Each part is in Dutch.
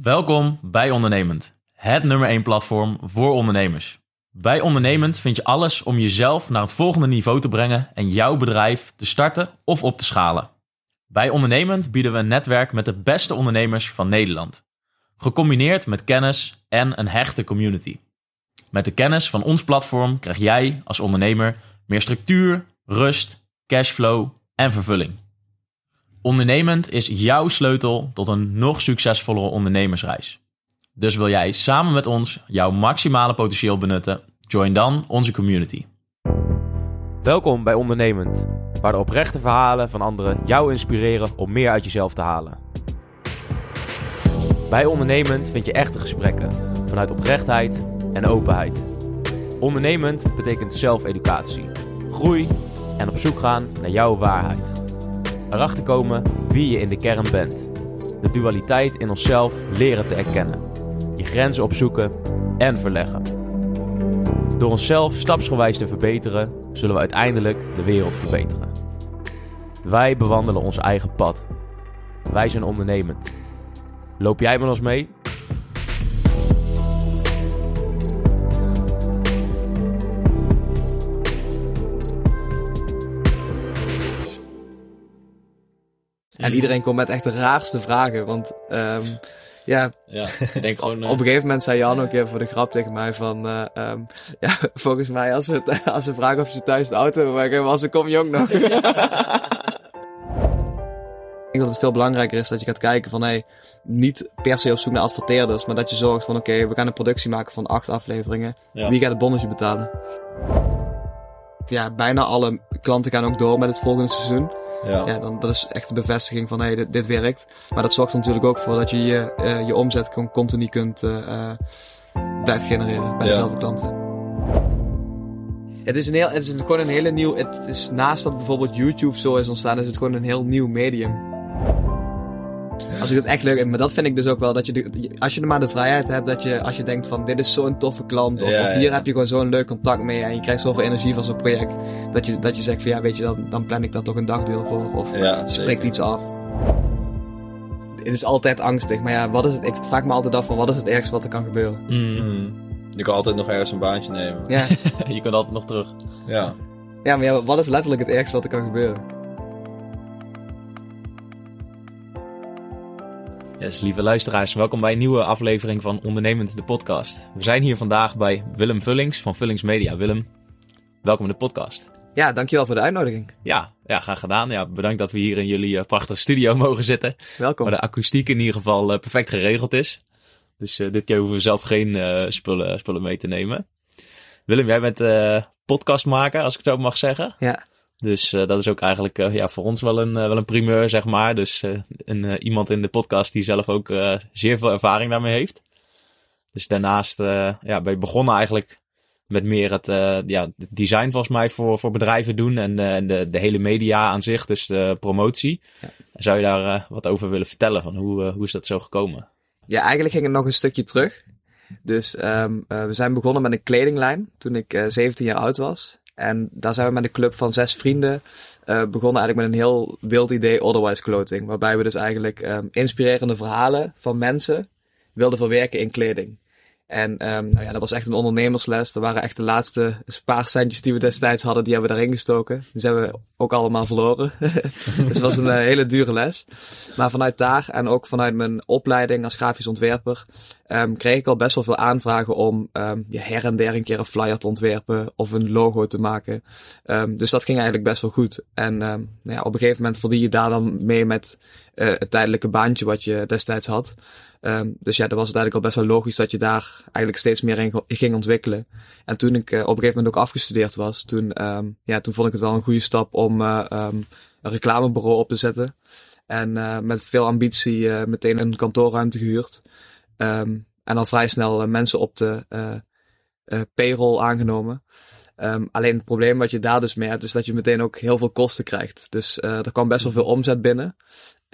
Welkom bij Ondernemend, het nummer 1 platform voor ondernemers. Bij Ondernemend vind je alles om jezelf naar het volgende niveau te brengen en jouw bedrijf te starten of op te schalen. Bij Ondernemend bieden we een netwerk met de beste ondernemers van Nederland. Gecombineerd met kennis en een hechte community. Met de kennis van ons platform krijg jij als ondernemer meer structuur, rust, cashflow en vervulling. Ondernemend is jouw sleutel tot een nog succesvollere ondernemersreis. Dus wil jij samen met ons jouw maximale potentieel benutten? Join dan onze community. Welkom bij Ondernemend, waar de oprechte verhalen van anderen jou inspireren om meer uit jezelf te halen. Bij Ondernemend vind je echte gesprekken vanuit oprechtheid en openheid. Ondernemend betekent zelfeducatie, groei en op zoek gaan naar jouw waarheid. Erachter komen wie je in de kern bent. De dualiteit in onszelf leren te erkennen. Je grenzen opzoeken en verleggen. Door onszelf stapsgewijs te verbeteren, zullen we uiteindelijk de wereld verbeteren. Wij bewandelen ons eigen pad. Wij zijn ondernemend. Loop jij met ons mee? En iedereen komt met echt de raarste vragen. Want um, ja, Ja, ik denk gewoon... op een gegeven moment zei Jan ook even voor de grap tegen mij van... Uh, um, ja, volgens mij als ze, als ze vragen of je thuis de auto wil was ik kom jong nog. Ik denk dat het veel belangrijker is dat je gaat kijken van... Hey, niet per se op zoek naar adverteerders, maar dat je zorgt van... Oké, okay, we gaan een productie maken van acht afleveringen. Ja. Wie gaat het bonnetje betalen? Ja, bijna alle klanten gaan ook door met het volgende seizoen. Ja. ja, dan dat is echt de bevestiging van hey, dit, dit werkt. Maar dat zorgt er natuurlijk ook voor dat je je, uh, je omzet gewoon continu kunt uh, blijft genereren bij ja. dezelfde klanten. Het is, een heel, het is gewoon een hele nieuw. Het is naast dat bijvoorbeeld YouTube zo is ontstaan, is het gewoon een heel nieuw medium. Als ik het echt leuk vind, maar dat vind ik dus ook wel, dat je, de, als je er maar de vrijheid hebt, dat je, als je denkt van, dit is zo'n toffe klant, of, ja, of hier ja. heb je gewoon zo'n leuk contact mee en je krijgt zoveel energie van zo'n project, dat je, dat je zegt van, ja, weet je, dan, dan plan ik daar toch een dagdeel voor, of ja, spreekt iets af. Het is altijd angstig, maar ja, wat is het, ik vraag me altijd af van, wat is het ergste wat er kan gebeuren? Mm. Je kan altijd nog ergens een baantje nemen. Ja. je kunt altijd nog terug. Ja. Ja, maar ja, wat is letterlijk het ergste wat er kan gebeuren? Yes, lieve luisteraars, welkom bij een nieuwe aflevering van Ondernemend de podcast. We zijn hier vandaag bij Willem Vullings van Vullings Media. Willem, welkom in de podcast. Ja, dankjewel voor de uitnodiging. Ja, ja graag gedaan. Ja, bedankt dat we hier in jullie uh, prachtige studio mogen zitten. Welkom. Waar de akoestiek in ieder geval uh, perfect geregeld is. Dus uh, dit keer hoeven we zelf geen spullen, spullen mee te nemen. Willem, jij bent podcastmaker, als ik het zo mag zeggen. Ja. Dus uh, dat is ook eigenlijk uh, ja, voor ons wel een, uh, wel een primeur, zeg maar. Dus een, iemand in de podcast die zelf ook zeer veel ervaring daarmee heeft. Dus daarnaast ja, ben je begonnen eigenlijk met meer het, ja, het design volgens mij voor, voor bedrijven doen. En de, de hele media aan zich, dus de promotie. Ja. Zou je daar wat over willen vertellen? Van hoe, hoe is dat zo gekomen? Ja, eigenlijk ging het nog een stukje terug. Dus um, we zijn begonnen met een kledinglijn toen ik 17 jaar oud was. En daar zijn we met een club van zes vrienden uh, begonnen eigenlijk met een heel wild idee, Otherwise Clothing. Waarbij we dus eigenlijk um, inspirerende verhalen van mensen wilden verwerken in kleding. En um, nou ja, dat was echt een ondernemersles. Dat waren echt de laatste spaarcentjes die we destijds hadden, die hebben we daarin gestoken. Die zijn we ook allemaal verloren. dus het was een uh, hele dure les. Maar vanuit daar en ook vanuit mijn opleiding als grafisch ontwerper um, kreeg ik al best wel veel aanvragen om um, je her en der een keer een flyer te ontwerpen of een logo te maken. Dus dat ging eigenlijk best wel goed. En nou ja, op een gegeven moment verdien je daar dan mee met uh, het tijdelijke baantje wat je destijds had. Um, dus ja, dat was het eigenlijk al best wel logisch dat je daar eigenlijk steeds meer in ging ontwikkelen. En toen ik uh, op een gegeven moment ook afgestudeerd was, toen, um, ja, toen vond ik het wel een goede stap om uh, um, een reclamebureau op te zetten. En uh, met veel ambitie meteen een kantoorruimte gehuurd. En al vrij snel mensen op de payroll aangenomen. Um, alleen het probleem wat je daar dus mee hebt, is dat je meteen ook heel veel kosten krijgt. Dus uh, er kwam best wel veel omzet binnen.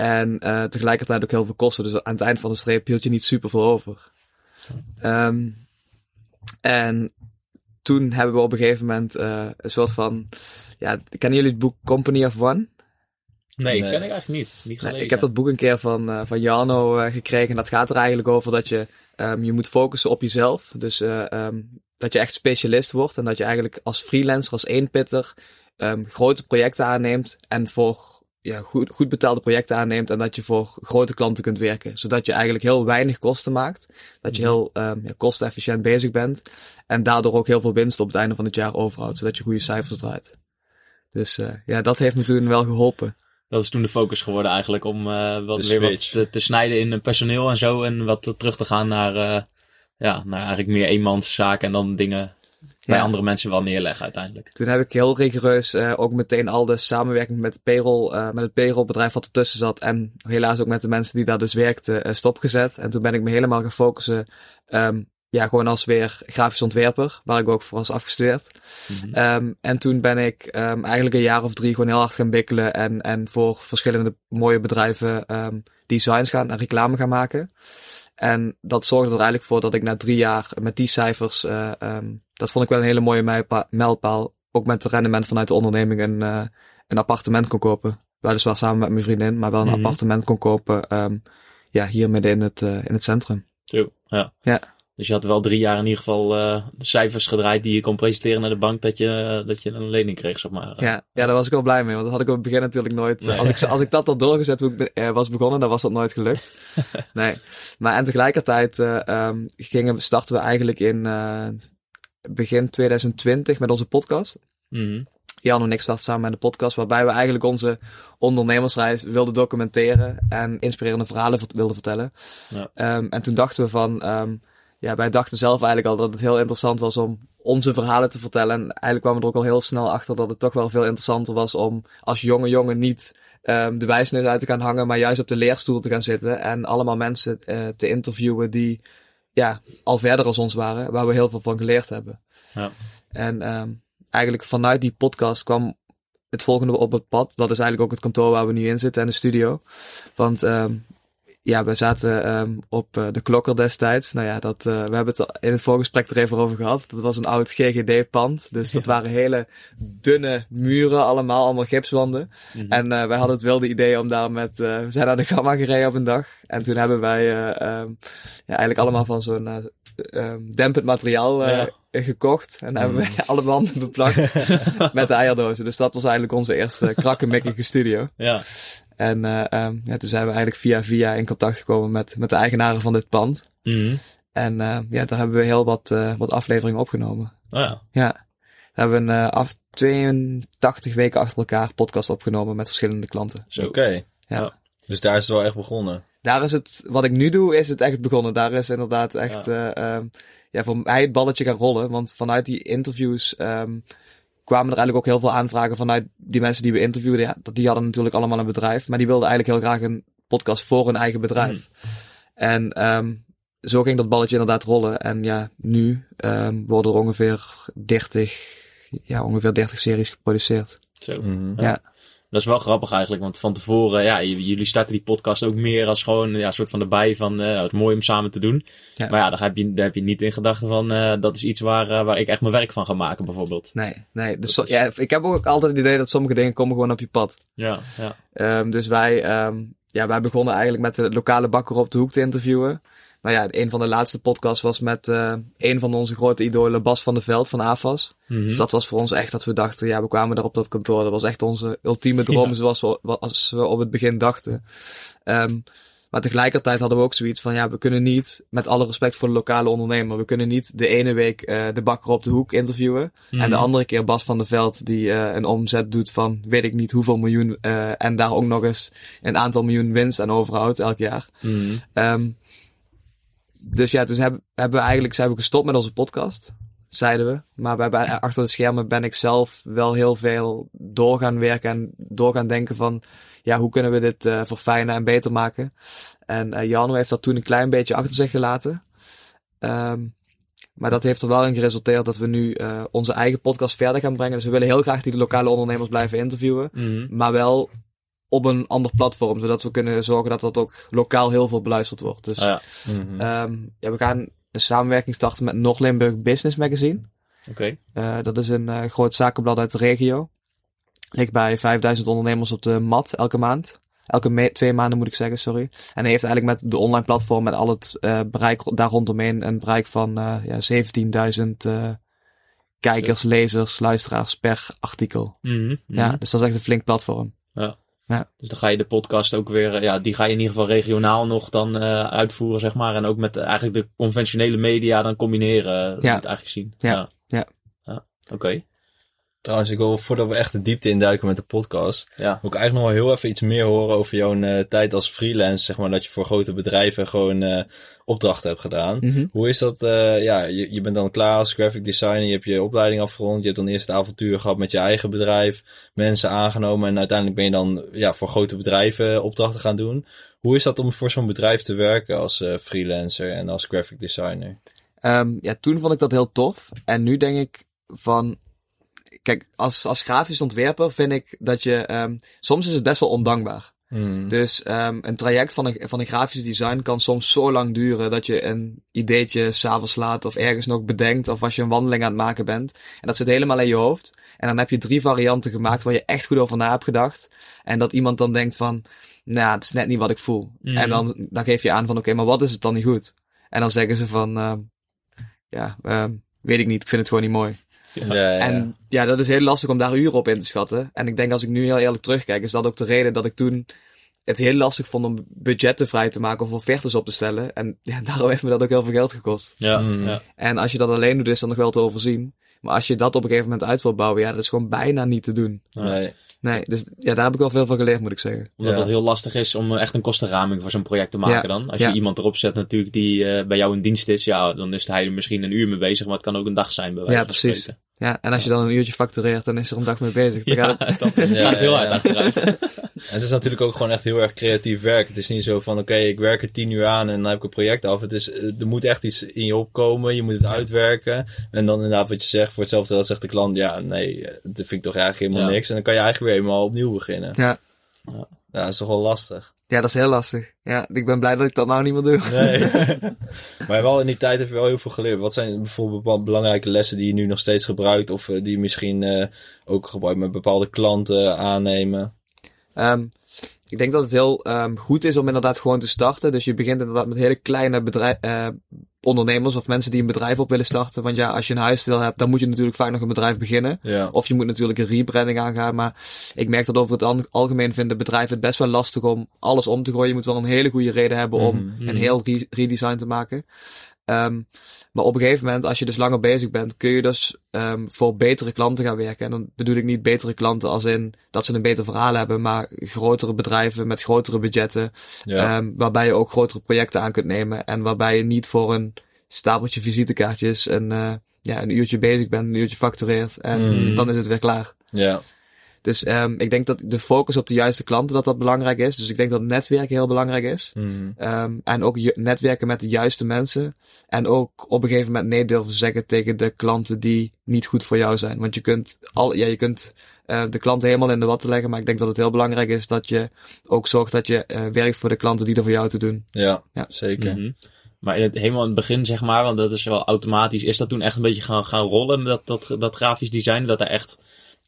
En uh, tegelijkertijd ook heel veel kosten. Dus aan het eind van de streep hield je niet super veel over. Um, en toen hebben we op een gegeven moment uh, een soort van. Ja, kennen jullie het boek Company of One? Nee, Nee. ken ik eigenlijk niet. Niet Nee, gelezen. ik heb dat boek een keer van, eh, van Jarno eh, gekregen. En dat gaat er eigenlijk over dat je ehm, je moet focussen op jezelf. Dus eh, ehm, dat je echt specialist wordt. En dat je eigenlijk als freelancer, als eenpitter, ehm, grote projecten aanneemt. En voor ja, goed, goed betaalde projecten aanneemt. En dat je voor grote klanten kunt werken. Zodat je eigenlijk heel weinig kosten maakt. Dat je Mhm. heel ehm, ja, kostenefficiënt bezig bent. En daardoor ook heel veel winst op het einde van het jaar overhoudt. Zodat je goede cijfers draait. Dus eh, ja, dat heeft me toen wel geholpen. Dat is toen de focus geworden eigenlijk om eh, wat, weer wat te, te snijden in eh, personeel en zo. En wat terug te gaan naar, eh, ja, naar eigenlijk meer eenmanszaken en dan dingen bij Ja. andere mensen wel neerleggen uiteindelijk. Toen heb ik heel rigoureus eh, ook meteen al de samenwerking met, de payroll, eh, met het payrollbedrijf wat ertussen zat. En helaas ook met de mensen die daar dus werkten eh, stopgezet. En toen ben ik me helemaal gaan focussen. ehm, ja, gewoon als weer grafisch ontwerper, waar ik ook voor was afgestudeerd. Mhm. Ehm, en toen ben ik ehm, eigenlijk een jaar of drie gewoon heel hard gaan bikkelen. En, en voor verschillende mooie bedrijven designs gaan en reclame gaan maken. En dat zorgde er eigenlijk voor dat ik na drie jaar met die cijfers, dat vond ik wel een hele mooie mijlpa- mijlpaal. Ook met het rendement vanuit de onderneming een, eh, een appartement kon kopen. Weliswaar samen met mijn vriendin, maar wel een Mhm. appartement kon kopen. ehm, ja, hier midden in het, eh, in het centrum. Zo, ja. Ja. Dus je had wel drie jaar in ieder geval eh, de cijfers gedraaid die je kon presenteren naar de bank dat je, dat je een lening kreeg, zeg maar. Ja, ja, daar was ik wel blij mee, want dat had ik op het begin natuurlijk nooit. Nee. Als, ik, als ik dat had doorgezet hoe ik was begonnen, dan was dat nooit gelukt. nee. Maar en tegelijkertijd eh, ehm, gingen, we- starten we eigenlijk in begin 2020 met onze podcast. Mhm. Jan en ik starten samen met een podcast waarbij we eigenlijk onze ondernemersreis wilden documenteren en inspirerende verhalen wilden vertellen. Ja. Ehm, en toen dachten we van, ehm, ja, wij dachten zelf eigenlijk al dat het heel interessant was om onze verhalen te vertellen. En eigenlijk kwamen we er ook al heel snel achter dat het toch wel veel interessanter was om als jonge jongen niet ehm, de wijsneus uit te gaan hangen, maar juist op de leerstoel te gaan zitten en allemaal mensen eh, te interviewen die ja, al verder als ons waren, waar we heel veel van geleerd hebben. Ja. En ehm, eigenlijk vanuit die podcast kwam het volgende op het pad. Dat is eigenlijk ook het kantoor waar we nu in zitten en de studio. Want ehm, ja, we zaten ehm, op eh, de klokker destijds. Nou ja, dat, eh, we hebben het in het voorgesprek er even over gehad. Dat was een oud GGD-pand. Dus dat waren hele dunne muren allemaal, allemaal gipswanden. Mhm. En eh, wij hadden het wilde idee om daar met... we zijn naar de Gamma gereden op een dag. En toen hebben wij eh, ehm, ja, eigenlijk allemaal van zo'n eh, ehm, dempend materiaal gekocht. En hebben wij alle wanden beplakt met de eierdozen. Dus dat was eigenlijk onze eerste krakkemikkige studio. Ja, En eh, ehm, ja, toen zijn we eigenlijk via via in contact gekomen met, met de eigenaren van dit pand. Mhm. En eh, ja, daar hebben we heel wat, eh, wat afleveringen opgenomen. Nou ja. Ja, we hebben eh, af 82 weken achter elkaar podcast opgenomen met verschillende klanten. Zo. Oké. Ja. Ja. Dus daar is het wel echt begonnen. Daar is het, wat ik nu doe, is het echt begonnen. Daar is inderdaad echt, ja, ehm, ja voor mij het balletje gaan rollen. Want vanuit die interviews ehm, kwamen er eigenlijk ook heel veel aanvragen vanuit die mensen die we interviewden. Ja, die hadden natuurlijk allemaal een bedrijf, maar die wilden eigenlijk heel graag een podcast voor hun eigen bedrijf. En ehm, zo ging dat balletje inderdaad rollen. En ja, nu ehm, worden er ongeveer 30, ja, ongeveer 30 series geproduceerd. Zo. Mhm. Ja. Dat is wel grappig eigenlijk, want van tevoren, ja, jullie starten die podcast ook meer als gewoon ja, een soort van erbij van, eh, het is mooi om samen te doen. Ja. Maar ja, daar heb je, daar heb je niet in gedachten van, eh, dat is iets waar, eh, waar ik echt mijn werk van ga maken bijvoorbeeld. Nee, nee. Dus is- ja, ik heb ook altijd het idee dat sommige dingen komen gewoon op je pad. Ja, ja. Ehm, dus wij, ehm, ja, wij begonnen eigenlijk met de lokale bakker op de hoek te interviewen. Nou ja, een van de laatste podcasts was met eh een van onze grote idolen, Bas van der Veld van AFAS. Mhm. Dus dat was voor ons echt dat we dachten, ja, we kwamen daar op dat kantoor. Dat was echt onze ultieme droom Ja. zoals we, als we op het begin dachten. Ehm, maar tegelijkertijd hadden we ook zoiets van, ja, we kunnen niet, met alle respect voor de lokale ondernemer, we kunnen niet de ene week eh, de bakker op de hoek interviewen. Mhm. En de andere keer Bas van der Veld, die eh, een omzet doet van weet ik niet hoeveel miljoen. en daar ook nog eens een aantal miljoen winst aan overhoudt elk jaar. Mhm. Ehm, dus ja, dus hebben, hebben we eigenlijk zijn we gestopt met onze podcast, zeiden we. Maar hebben, achter de schermen ben ik zelf wel heel veel door gaan werken en door gaan denken van, ja, hoe kunnen we dit eh, verfijnen en beter maken? En eh Jano heeft dat toen een klein beetje achter zich gelaten. Ehm, maar dat heeft er wel in geresulteerd dat we nu eh, onze eigen podcast verder gaan brengen. Dus we willen heel graag die lokale ondernemers blijven interviewen. Mhm. Maar wel op een ander platform. Zodat we kunnen zorgen dat dat ook lokaal heel veel beluisterd wordt. Dus Ah, ja, Mhm. ehm, ja, we gaan een samenwerking starten met Noord-Limburg Business Magazine. oké. Eh, dat is een eh, groot zakenblad uit de regio. ligt bij 5000 ondernemers op de mat elke maand. Elke me- twee maanden moet ik zeggen, sorry. En hij heeft eigenlijk met de online platform en al het eh, bereik daar rondomheen een bereik van eh, ja, 17.000 eh, kijkers, lezers, luisteraars per artikel. Mhm, Ja, dus dat is echt een flink platform. Dus dan ga je de podcast ook weer, eh, ja, die ga je in ieder geval regionaal nog dan eh, uitvoeren, zeg maar. En ook met eh, eigenlijk de conventionele media dan combineren, eh, moet je het eigenlijk zien. Ja, ja. Ja, Oké. Trouwens, ik wil voordat we echt de diepte induiken met de podcast, Ja. wil ik eigenlijk nog wel heel even iets meer horen over jouw eh, tijd als freelance. Zeg maar dat je voor grote bedrijven gewoon eh, opdrachten hebt gedaan. Mhm. Hoe is dat? eh, ja, je, je bent dan klaar als graphic designer, je hebt je opleiding afgerond, je hebt dan eerst het avontuur gehad met je eigen bedrijf, mensen aangenomen en uiteindelijk ben je dan ja, voor grote bedrijven opdrachten gaan doen. Hoe is dat om voor zo'n bedrijf te werken als freelancer en als graphic designer? Ehm, ja, toen vond ik dat heel tof. En nu denk ik van. Kijk, als, als grafisch ontwerper vind ik dat je. ehm, soms is het best wel ondankbaar. Hmm. Dus ehm, een traject van een, van een grafisch design kan soms zo lang duren dat je een ideetje s'avonds laat of ergens nog bedenkt of als je een wandeling aan het maken bent. En dat zit helemaal in je hoofd. En dan heb je drie varianten gemaakt waar je echt goed over na hebt gedacht. En dat iemand dan denkt van, nou, het is net niet wat ik voel. Mhm. En dan, dan geef je aan van, oké, maar wat is het dan niet goed? En dan zeggen ze van, ehm, ja, ehm, weet ik niet, ik vind het gewoon niet mooi. Ja. En ja, dat is heel lastig om daar uren op in te schatten. En ik denk als ik nu heel eerlijk terugkijk, is dat ook de reden dat ik toen het heel lastig vond om budgetten vrij te maken of offertes op te stellen. En ja, daarom heeft me dat ook heel veel geld gekost. Ja, Mm. ja. En als je dat alleen doet, is dat nog wel te overzien. Maar als je dat op een gegeven moment uit wilt bouwen, ja, dat is gewoon bijna niet te doen. Nee. Nee, dus ja, daar heb ik wel veel van geleerd, moet ik zeggen. Omdat Ja. het heel lastig is om eh, echt een kostenraming voor zo'n project te maken Ja. dan. Als Ja. je iemand erop zet natuurlijk die eh, bij jou in dienst is, ja, dan is hij er misschien een uur mee bezig, maar het kan ook een dag zijn bij wijze Ja, van precies. spreken. Ja, en als je dan een uurtje factureert, dan is er een dag mee bezig. Dan gaat het- dat Ja, gaat heel ja, hard ja. achteruit. En het is natuurlijk ook gewoon echt heel erg creatief werk. Het is niet zo van, oké, ik werk er tien uur aan en dan heb ik een project af. Het is, eh, er moet echt iets in je opkomen. Je moet het uitwerken. En dan inderdaad wat je zegt, voor hetzelfde geld zegt de klant, ja, nee, eh, dat vind ik toch eigenlijk helemaal Ja. niks. En dan kan je eigenlijk weer helemaal opnieuw beginnen. ja. Ja, dat is toch wel lastig. Ja, dat is heel lastig. Ja, ik ben blij dat ik dat nou niet meer doe. Nee. maar wel in die tijd heb je wel heel veel geleerd. Wat zijn bijvoorbeeld belangrijke lessen die je nu nog steeds gebruikt? Of eh, die je misschien eh, ook gebruikt met bepaalde klanten aannemen? Ehm, ik denk dat het heel ehm, goed is om inderdaad gewoon te starten. Dus je begint inderdaad met hele kleine bedrijf, eh, ondernemers of mensen die een bedrijf op willen starten. Want ja, als je een huisstijl hebt, dan moet je natuurlijk vaak nog een bedrijf beginnen. Ja. Of je moet natuurlijk een rebranding aangaan. Maar ik merk dat over het algemeen vinden bedrijven het best wel lastig om alles om te gooien. Je moet wel een hele goede reden hebben om Mhm. een heel re- redesign te maken. Ehm, maar op een gegeven moment, als je dus langer bezig bent, kun je dus ehm, voor betere klanten gaan werken. En dan bedoel ik niet betere klanten als in dat ze een beter verhaal hebben, maar grotere bedrijven met grotere budgetten. Ja. Ehm, waarbij je ook grotere projecten aan kunt nemen. En waarbij je niet voor een stapeltje visitekaartjes een, eh, ja, een uurtje bezig bent, een uurtje factureert. En Mm. dan is het weer klaar. ja. Dus ehm, ik denk dat de focus op de juiste klanten, dat dat belangrijk is. Dus ik denk dat netwerken heel belangrijk is. Mhm. Ehm, en ook netwerken met de juiste mensen. En ook op een gegeven moment nee durven zeggen tegen de klanten die niet goed voor jou zijn. Want je kunt, al, ja, je kunt eh, de klanten helemaal in de watten leggen. Maar ik denk dat het heel belangrijk is dat je ook zorgt dat je eh, werkt voor de klanten die er voor jou te doen. ja, Ja. zeker. Mhm. Maar in het, helemaal in het begin, zeg maar, want dat is wel automatisch, is dat toen echt een beetje gaan, gaan rollen, dat, dat, dat grafisch design, dat er echt,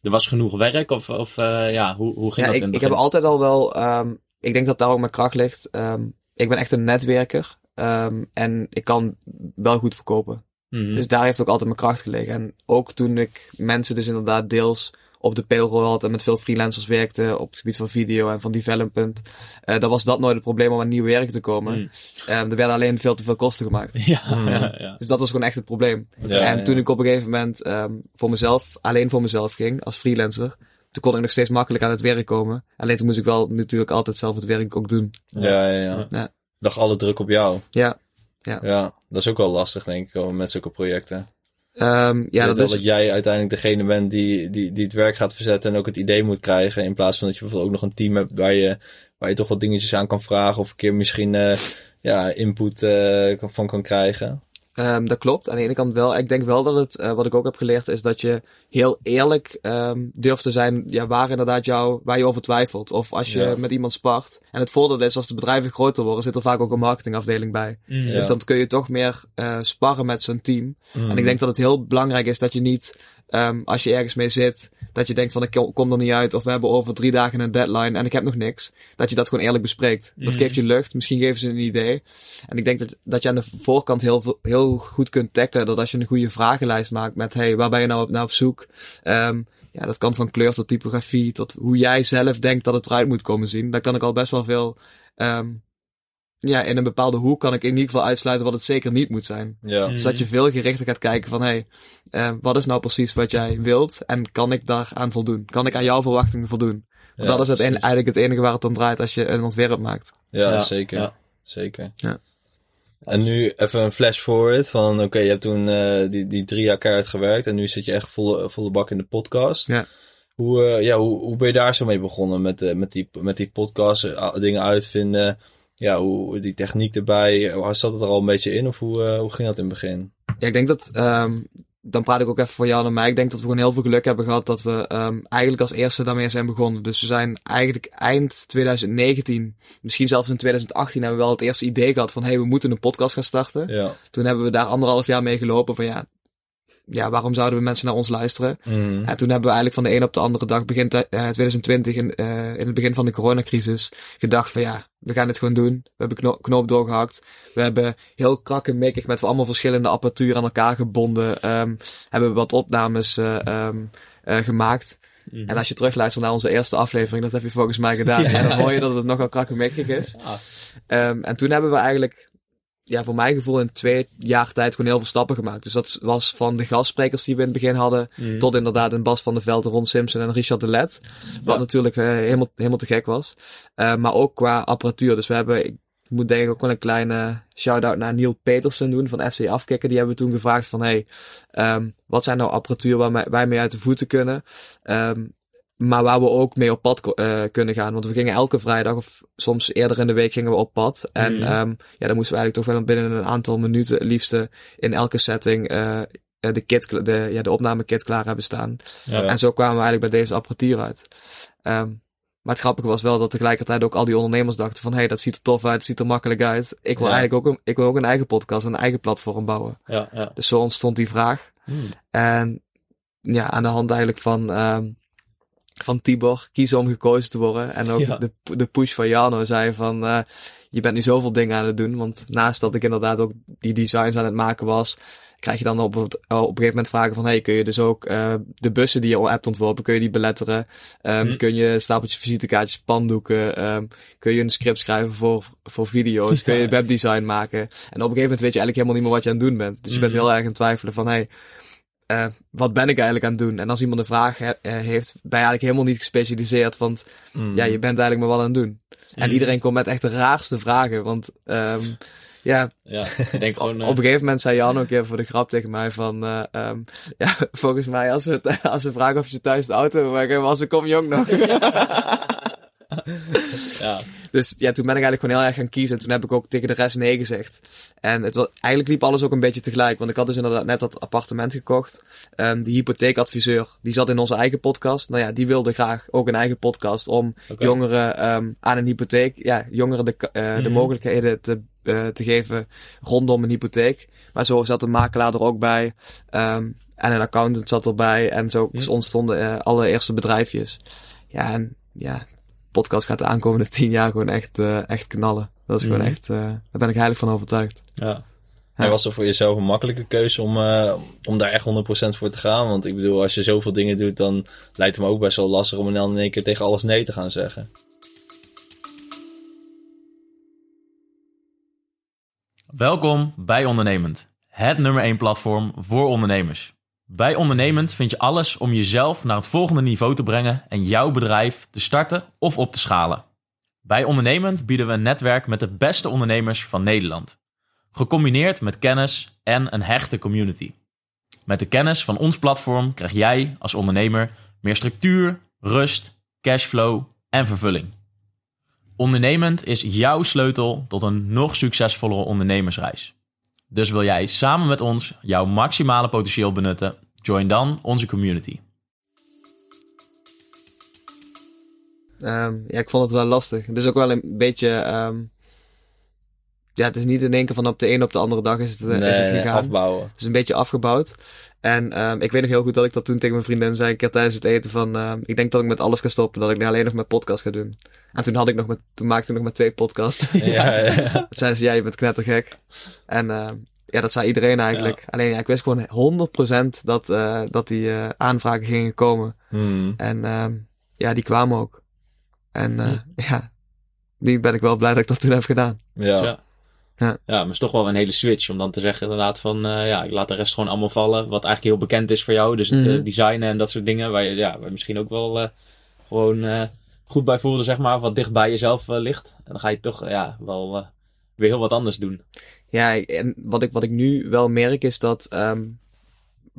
er was genoeg werk, of, of eh, ja, hoe, hoe ging Ja, dat ik, in het ik heb altijd al wel, ehm, ik denk dat daar ook mijn kracht ligt. Ehm, ik ben echt een netwerker. ehm, en ik kan wel goed verkopen. Mhm. Dus daar heeft ook altijd mijn kracht gelegen. En ook toen ik mensen dus inderdaad deels op de payroll had en met veel freelancers werkte op het gebied van video en van development, eh dan was dat nooit het probleem om aan nieuw werk te komen. Mhm. Ehm, er werden alleen veel te veel kosten gemaakt. Ja, Mhm. ja, ja. Dus dat was gewoon echt het probleem. Ja, en ja. toen ik op een gegeven moment ehm, voor mezelf, alleen voor mezelf ging, als freelancer, toen kon ik nog steeds makkelijk aan het werk komen. Alleen toen moest ik wel natuurlijk altijd zelf het werk ook doen. Ja, ja, ja. Ja. Lag alle druk op jou. Ja, Ja, dat is ook wel lastig, denk ik, met zulke projecten. Ehm, ja dat wel is... dat jij uiteindelijk degene bent die, die, die het werk gaat verzetten en ook het idee moet krijgen. In plaats van dat je bijvoorbeeld ook nog een team hebt waar je, waar je toch wat dingetjes aan kan vragen. Of een keer misschien eh, ja, input eh, van kan krijgen. Ehm, dat klopt. Aan de ene kant wel. Ik denk wel dat het, eh, wat ik ook heb geleerd, is dat je heel eerlijk ehm, durft te zijn ja, waar inderdaad jou, waar je over twijfelt. Of als je Ja. met iemand spart. En het voordeel is, als de bedrijven groter worden, zit er vaak ook een marketingafdeling bij. Ja. Dus dan kun je toch meer eh, sparren met zo'n team. Mhm. En ik denk dat het heel belangrijk is dat je niet ehm, als je ergens mee zit, dat je denkt van ik kom- er niet uit of we hebben over drie dagen een deadline en ik heb nog niks. Dat je dat gewoon eerlijk bespreekt. Dat Mhm. geeft je lucht, misschien geven ze een idee. En ik denk dat, dat je aan de voorkant heel, veel- heel goed kunt tackelen. Dat als je een goede vragenlijst maakt met hey, waar ben je nou op, naar op zoek? Ehm, ja, dat kan van kleur tot typografie, tot hoe jij zelf denkt dat het eruit moet komen zien. Daar kan ik al best wel veel, ehm, ja, in een bepaalde hoek kan ik in ieder geval uitsluiten wat het zeker niet moet zijn. Ja. Dus dat je veel gerichter gaat kijken van, hey, eh, wat is nou precies wat jij wilt? En kan ik daar aan voldoen? Kan ik aan jouw verwachtingen voldoen? Want Ja, dat is precies. eigenlijk het enige waar het om draait als je een ontwerp maakt. Ja, Ja, zeker. ja. Zeker. Ja. En nu even een flash forward van, oké, je hebt toen eh, die, die drie jaar keihard gewerkt en nu zit je echt volle, volle bak in de podcast. Ja. Hoe, eh, ja, hoe, hoe ben je daar zo mee begonnen met, eh, met, die, met die podcast, dingen uitvinden? Ja, hoe, die techniek erbij, zat het er al een beetje in of hoe, hoe ging dat in het begin? Ja, ik denk dat, ehm, dan praat ik ook even voor jou en mij. Ik denk dat we gewoon heel veel geluk hebben gehad dat we ehm, eigenlijk als eerste daarmee zijn begonnen. Dus we zijn eigenlijk eind 2019, misschien zelfs in 2018, hebben we wel het eerste idee gehad van hey, we moeten een podcast gaan starten. Ja. Toen hebben we daar anderhalf jaar mee gelopen van ja, ja, waarom zouden we mensen naar ons luisteren? Mhm. En toen hebben we eigenlijk van de een op de andere dag, begin te- eh, 2020, in, eh, in het begin van de coronacrisis, gedacht van ja, we gaan dit gewoon doen. We hebben kno knoop doorgehakt. We hebben heel krakkemikkig met allemaal verschillende apparatuur aan elkaar gebonden. ehm, hebben we wat opnames eh, ehm, eh, gemaakt. Mhm. En als je terugluistert naar onze eerste aflevering, dat heb je volgens mij gedaan. Ja. dan hoor je dat het nogal krakkemikkig is. Ah. Ehm, en toen hebben we eigenlijk, ja, voor mijn gevoel in twee jaar tijd gewoon heel veel stappen gemaakt. Dus dat was van de gastsprekers die we in het begin hadden, Mhm. tot inderdaad een Bas van der Veld, Ron Simpson en Richard de Let. Wat Ja. natuurlijk eh, helemaal, helemaal te gek was. Eh, maar ook qua apparatuur. Dus we hebben, ik moet denk ik ook wel een kleine shout-out naar Neil Petersen doen van FC Afkikken. Die hebben we toen gevraagd van, hey, ehm, wat zijn nou apparatuur waar wij- wij mee uit de voeten kunnen? Ehm, maar waar we ook mee op pad eh, kunnen gaan. Want we gingen elke vrijdag of soms eerder in de week gingen we op pad. En Mhm. ehm, ja, dan moesten we eigenlijk toch wel binnen een aantal minuten het liefste in elke setting eh, de, kit, de, ja, de opnamekit klaar hebben staan. Ja. En zo kwamen we eigenlijk bij deze apparatuur uit. Ehm, maar het grappige was wel dat tegelijkertijd ook al die ondernemers dachten van... hé, hey, dat ziet er tof uit, het ziet er makkelijk uit. Ik wil Ja. eigenlijk ook een, ik wil ook een eigen podcast, een eigen platform bouwen. Ja, ja. Dus zo ontstond die vraag. Hmm. En ja, aan de hand eigenlijk van, ehm, van Tibor kiezen om gekozen te worden. En ook Ja. de, de push van Jano zei van, eh, je bent nu zoveel dingen aan het doen. Want naast dat ik inderdaad ook die designs aan het maken was, krijg je dan op, op een gegeven moment vragen van, hey, kun je dus ook eh, de bussen die je al hebt ontworpen, kun je die beletteren? Ehm, Hm. Kun je stapeltjes visitekaartjes, pandoeken, ehm, kun je een script schrijven voor, voor video's, kun je webdesign maken? En op een gegeven moment weet je eigenlijk helemaal niet meer wat je aan het doen bent. Dus je bent Mhm. heel erg aan het twijfelen van, hey, eh, wat ben ik eigenlijk aan het doen? En als iemand een vraag he- eh, heeft, ben je eigenlijk helemaal niet gespecialiseerd, want Mhm. ja, je bent eigenlijk maar wat aan het doen. En Mhm. iedereen komt met echt de raarste vragen, want ehm, ja, Ja, ik denk gewoon... eh, op een gegeven moment zei Jan ook even voor de grap tegen mij van, eh, ehm, ja, volgens mij als we, als vragen of je thuis de auto wil weggeven, was ik kom jong nog. ja. Dus ja, toen ben ik eigenlijk gewoon heel erg gaan kiezen. En toen heb ik ook tegen de rest nee gezegd. En het was, eigenlijk liep alles ook een beetje tegelijk. Want ik had dus inderdaad net dat appartement gekocht. Ehm die hypotheekadviseur, die zat in onze eigen podcast. Nou ja, die wilde graag ook een eigen podcast om jongeren ehm, aan een hypotheek, ja, jongeren de, eh, de Mhm. mogelijkheden te, eh, te geven rondom een hypotheek. Maar zo zat een makelaar er ook bij. Ehm, en een accountant zat erbij. En zo Mhm. ontstonden eh, alle eerste bedrijfjes. Ja, en ja, podcast gaat de aankomende tien jaar gewoon echt, eh, echt knallen. Dat is Mhm. gewoon echt, eh, daar ben ik heilig van overtuigd. Ja. En was er voor jezelf een makkelijke keuze om, eh, om daar echt 100% voor te gaan? Want ik bedoel, als je zoveel dingen doet, dan lijkt het me ook best wel lastig om dan in één keer tegen alles nee te gaan zeggen. Welkom bij Ondernemend, het nummer 1 platform voor ondernemers. Bij Ondernemend vind je alles om jezelf naar het volgende niveau te brengen en jouw bedrijf te starten of op te schalen. Bij Ondernemend bieden we een netwerk met de beste ondernemers van Nederland. Gecombineerd met kennis en een hechte community. Met de kennis van ons platform krijg jij als ondernemer meer structuur, rust, cashflow en vervulling. Ondernemend is jouw sleutel tot een nog succesvollere ondernemersreis. Dus wil jij samen met ons jouw maximale potentieel benutten? Join dan onze community. Ehm, ja, ik vond het wel lastig. Het is ook wel een beetje, ehm, ja, het is niet in één keer van op de een op de andere dag is het, eh, nee, is het gegaan. afbouwen. Het is een beetje afgebouwd. En ehm ik weet nog heel goed dat ik dat toen tegen mijn vriendin zei, een keer tijdens het eten van, ehm ik denk dat ik met alles ga stoppen, dat ik nu alleen nog met podcast ga doen. En toen had ik nog met, toen maakte ik nog maar twee podcasts. Ja, ja. Toen zei ze, ja, je bent knettergek. En ehm ja, dat zei iedereen eigenlijk. Alleen ja, ik wist gewoon 100% dat, eh dat die eh aanvragen gingen komen. Hmm. En ehm ja, die kwamen ook. En eh Hm. ja, nu ben ik wel blij dat ik dat toen heb gedaan. Dus Ja. ja. Ja. Ja, maar het is toch wel een hele switch om dan te zeggen inderdaad van, eh, ja, ik laat de rest gewoon allemaal vallen. Wat eigenlijk heel bekend is voor jou. Dus het Mhm. eh, designen en dat soort dingen. Waar je, ja, waar je misschien ook wel eh, gewoon goed bij voelde, zeg maar. Wat dicht bij jezelf ligt. En dan ga je toch, ja, wel weer heel wat anders doen. Ja, en wat ik, wat ik nu wel merk is dat ehm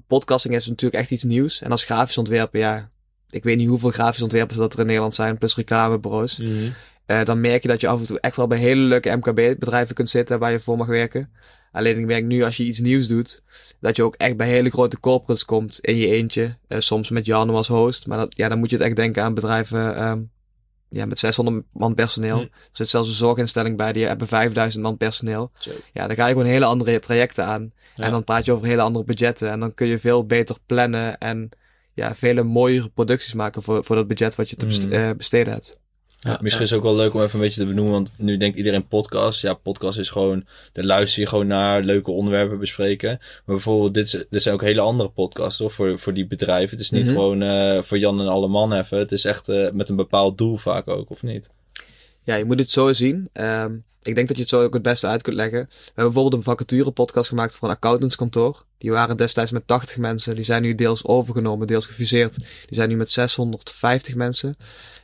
podcasting is natuurlijk echt iets nieuws. En als grafisch ontwerper, ja, ik weet niet hoeveel grafisch ontwerpers dat er in Nederland zijn, plus reclamebureaus. Eh, dan merk je dat je af en toe echt wel bij hele leuke MKB-bedrijven kunt zitten waar je voor mag werken. Alleen ik merk nu als je iets nieuws doet, dat je ook echt bij hele grote corporates komt in je eentje. Eh, soms met Jan als host. Maar dat, ja, dan moet je het echt denken aan bedrijven ehm, ja, met 600 man personeel. Hm. Er zit zelfs een zorginstelling bij, die hebben 5000 man personeel. Zo. Ja, dan ga je gewoon hele andere trajecten aan. Ja. En dan praat je over hele andere budgetten. En dan kun je veel beter plannen en ja, vele mooiere producties maken voor, voor dat budget wat je te best- Mm. eh, besteden hebt. Ja, Misschien is het ook wel leuk om even een beetje te benoemen, want nu denkt iedereen podcast. Ja, podcast is gewoon, daar luister je gewoon naar, leuke onderwerpen bespreken. Maar bijvoorbeeld, dit, is- dit zijn ook hele andere podcasts hoor, voor, voor die bedrijven. Het is niet Mhm. gewoon eh, voor Jan en alle man even. Het is echt eh, met een bepaald doel vaak ook, of niet? Ja, je moet het zo zien. Ehm, ik denk dat je het zo ook het beste uit kunt leggen. We hebben bijvoorbeeld een vacature podcast gemaakt voor een accountantskantoor. Die waren destijds met 80 mensen. Die zijn nu deels overgenomen, deels gefuseerd. Die zijn nu met 650 mensen.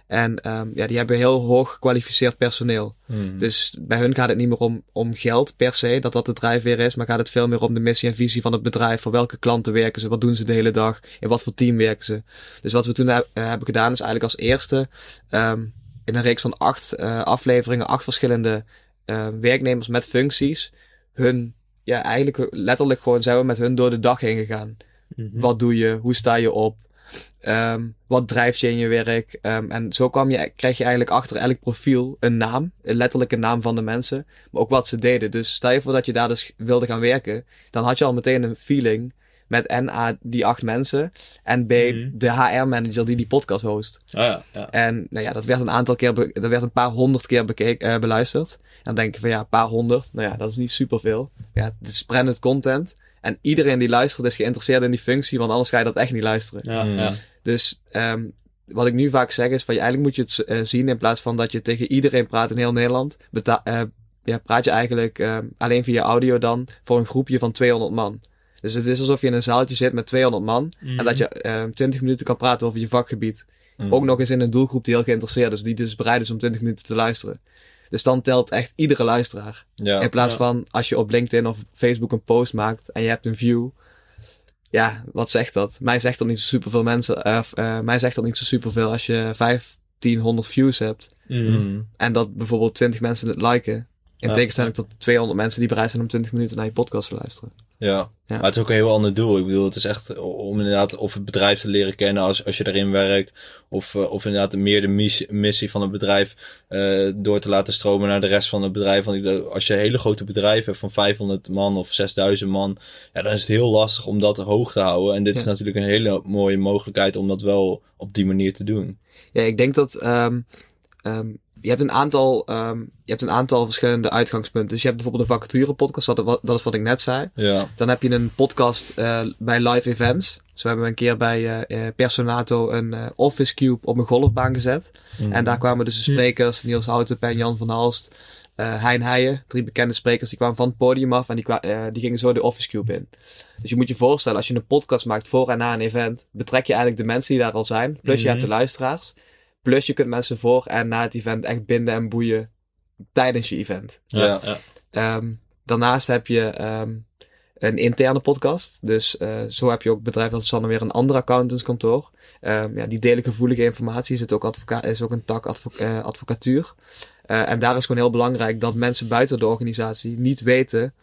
En ehm, ja, die hebben heel hoog gekwalificeerd personeel. Hmm. Dus bij hun gaat het niet meer om, om geld per se, dat dat de drijfveer is. Maar gaat het veel meer om de missie en visie van het bedrijf. Voor welke klanten werken ze? Wat doen ze de hele dag? In wat voor team werken ze? Dus wat we toen eh, hebben gedaan is eigenlijk als eerste ehm, in een reeks van acht eh, afleveringen, acht verschillende eh, werknemers met functies. Hun, ja, eigenlijk letterlijk gewoon zijn we met hun door de dag heen gegaan. Mhm. Wat doe je? Hoe sta je op? Ehm, wat drijft je in je werk? Ehm, en zo kwam je, krijg je eigenlijk achter elk profiel een naam. Een letterlijke naam van de mensen. Maar ook wat ze deden. Dus stel je voor dat je daar dus wilde gaan werken. Dan had je al meteen een feeling met en A, die acht mensen. En B, Mhm. de HR-manager die die podcast host. Ah, ja, ja. En nou ja, dat werd een aantal keer, dat werd een paar honderd keer bekeken, eh, beluisterd. En dan denk je van ja, een paar honderd. Nou ja, dat is niet superveel. Ja, het is branded content. En iedereen die luistert is geïnteresseerd in die functie, want anders ga je dat echt niet luisteren. Ja, ja. Dus ehm wat ik nu vaak zeg is van ja, eigenlijk moet je het eh, zien in plaats van dat je tegen iedereen praat in heel Nederland. Beta eh, ja, praat je eigenlijk ehm alleen via audio dan voor een groepje van 200 man. Dus het is alsof je in een zaaltje zit met 200 man en dat je ehm 20 minuten kan praten over je vakgebied. Hmm. Ook nog eens in een doelgroep die heel geïnteresseerd is, die dus bereid is om 20 minuten te luisteren. Dus dan telt echt iedere luisteraar. Ja. In plaats Ja. van als je op LinkedIn of Facebook een post maakt en je hebt een view. Ja, wat zegt dat? Mij zegt dat niet zo superveel mensen. eh, eh, mij zegt dat niet zo superveel als je 1500 views hebt. Mhm. Hmm. En dat bijvoorbeeld 20 mensen het liken. In Ja. tegenstelling tot 200 mensen die bereid zijn om 20 minuten naar je podcast te luisteren. Ja. Ja. maar het is ook een heel ander doel. Ik bedoel, het is echt om inderdaad of het bedrijf te leren kennen als, als je erin werkt. Of, eh, of inderdaad meer de missie, missie van het bedrijf eh, door te laten stromen naar de rest van het bedrijf. Want als je hele grote bedrijf hebt van 500 man of 6000 man, ja, dan is het heel lastig om dat hoog te houden. En dit is natuurlijk een hele mooie mogelijkheid om dat wel op die manier te doen. Ja, ik denk dat ehm ehm je hebt een aantal, ehm je hebt een aantal verschillende uitgangspunten. Dus je hebt bijvoorbeeld een vacature podcast, dat, dat is wat ik net zei. Ja. Dan heb je een podcast eh, bij live events. Zo hebben we een keer bij eh, eh, Personato een eh, office cube op een golfbaan gezet. Hmm. En daar kwamen dus de sprekers, Niels Houten en Jan van Halst, eh Hein Heijen, drie bekende sprekers, die kwamen van het podium af en die, eh, die gingen zo de office cube in. Dus je moet je voorstellen, als je een podcast maakt voor en na een event, betrek je eigenlijk de mensen die daar al zijn, plus je Mhm. hebt de luisteraars, plus je kunt mensen voor en na het event echt binden en boeien tijdens je event. Ja, Ja. ja. Ehm, daarnaast heb je ehm, een interne podcast. Dus eh, zo heb je ook bedrijf als Sanne weer een ander accountantskantoor. Ehm, ja, die delen gevoelige informatie. Is, het ook advoca is ook een tak advo eh, advocatuur. Eh, en daar is gewoon heel belangrijk dat mensen buiten de organisatie niet weten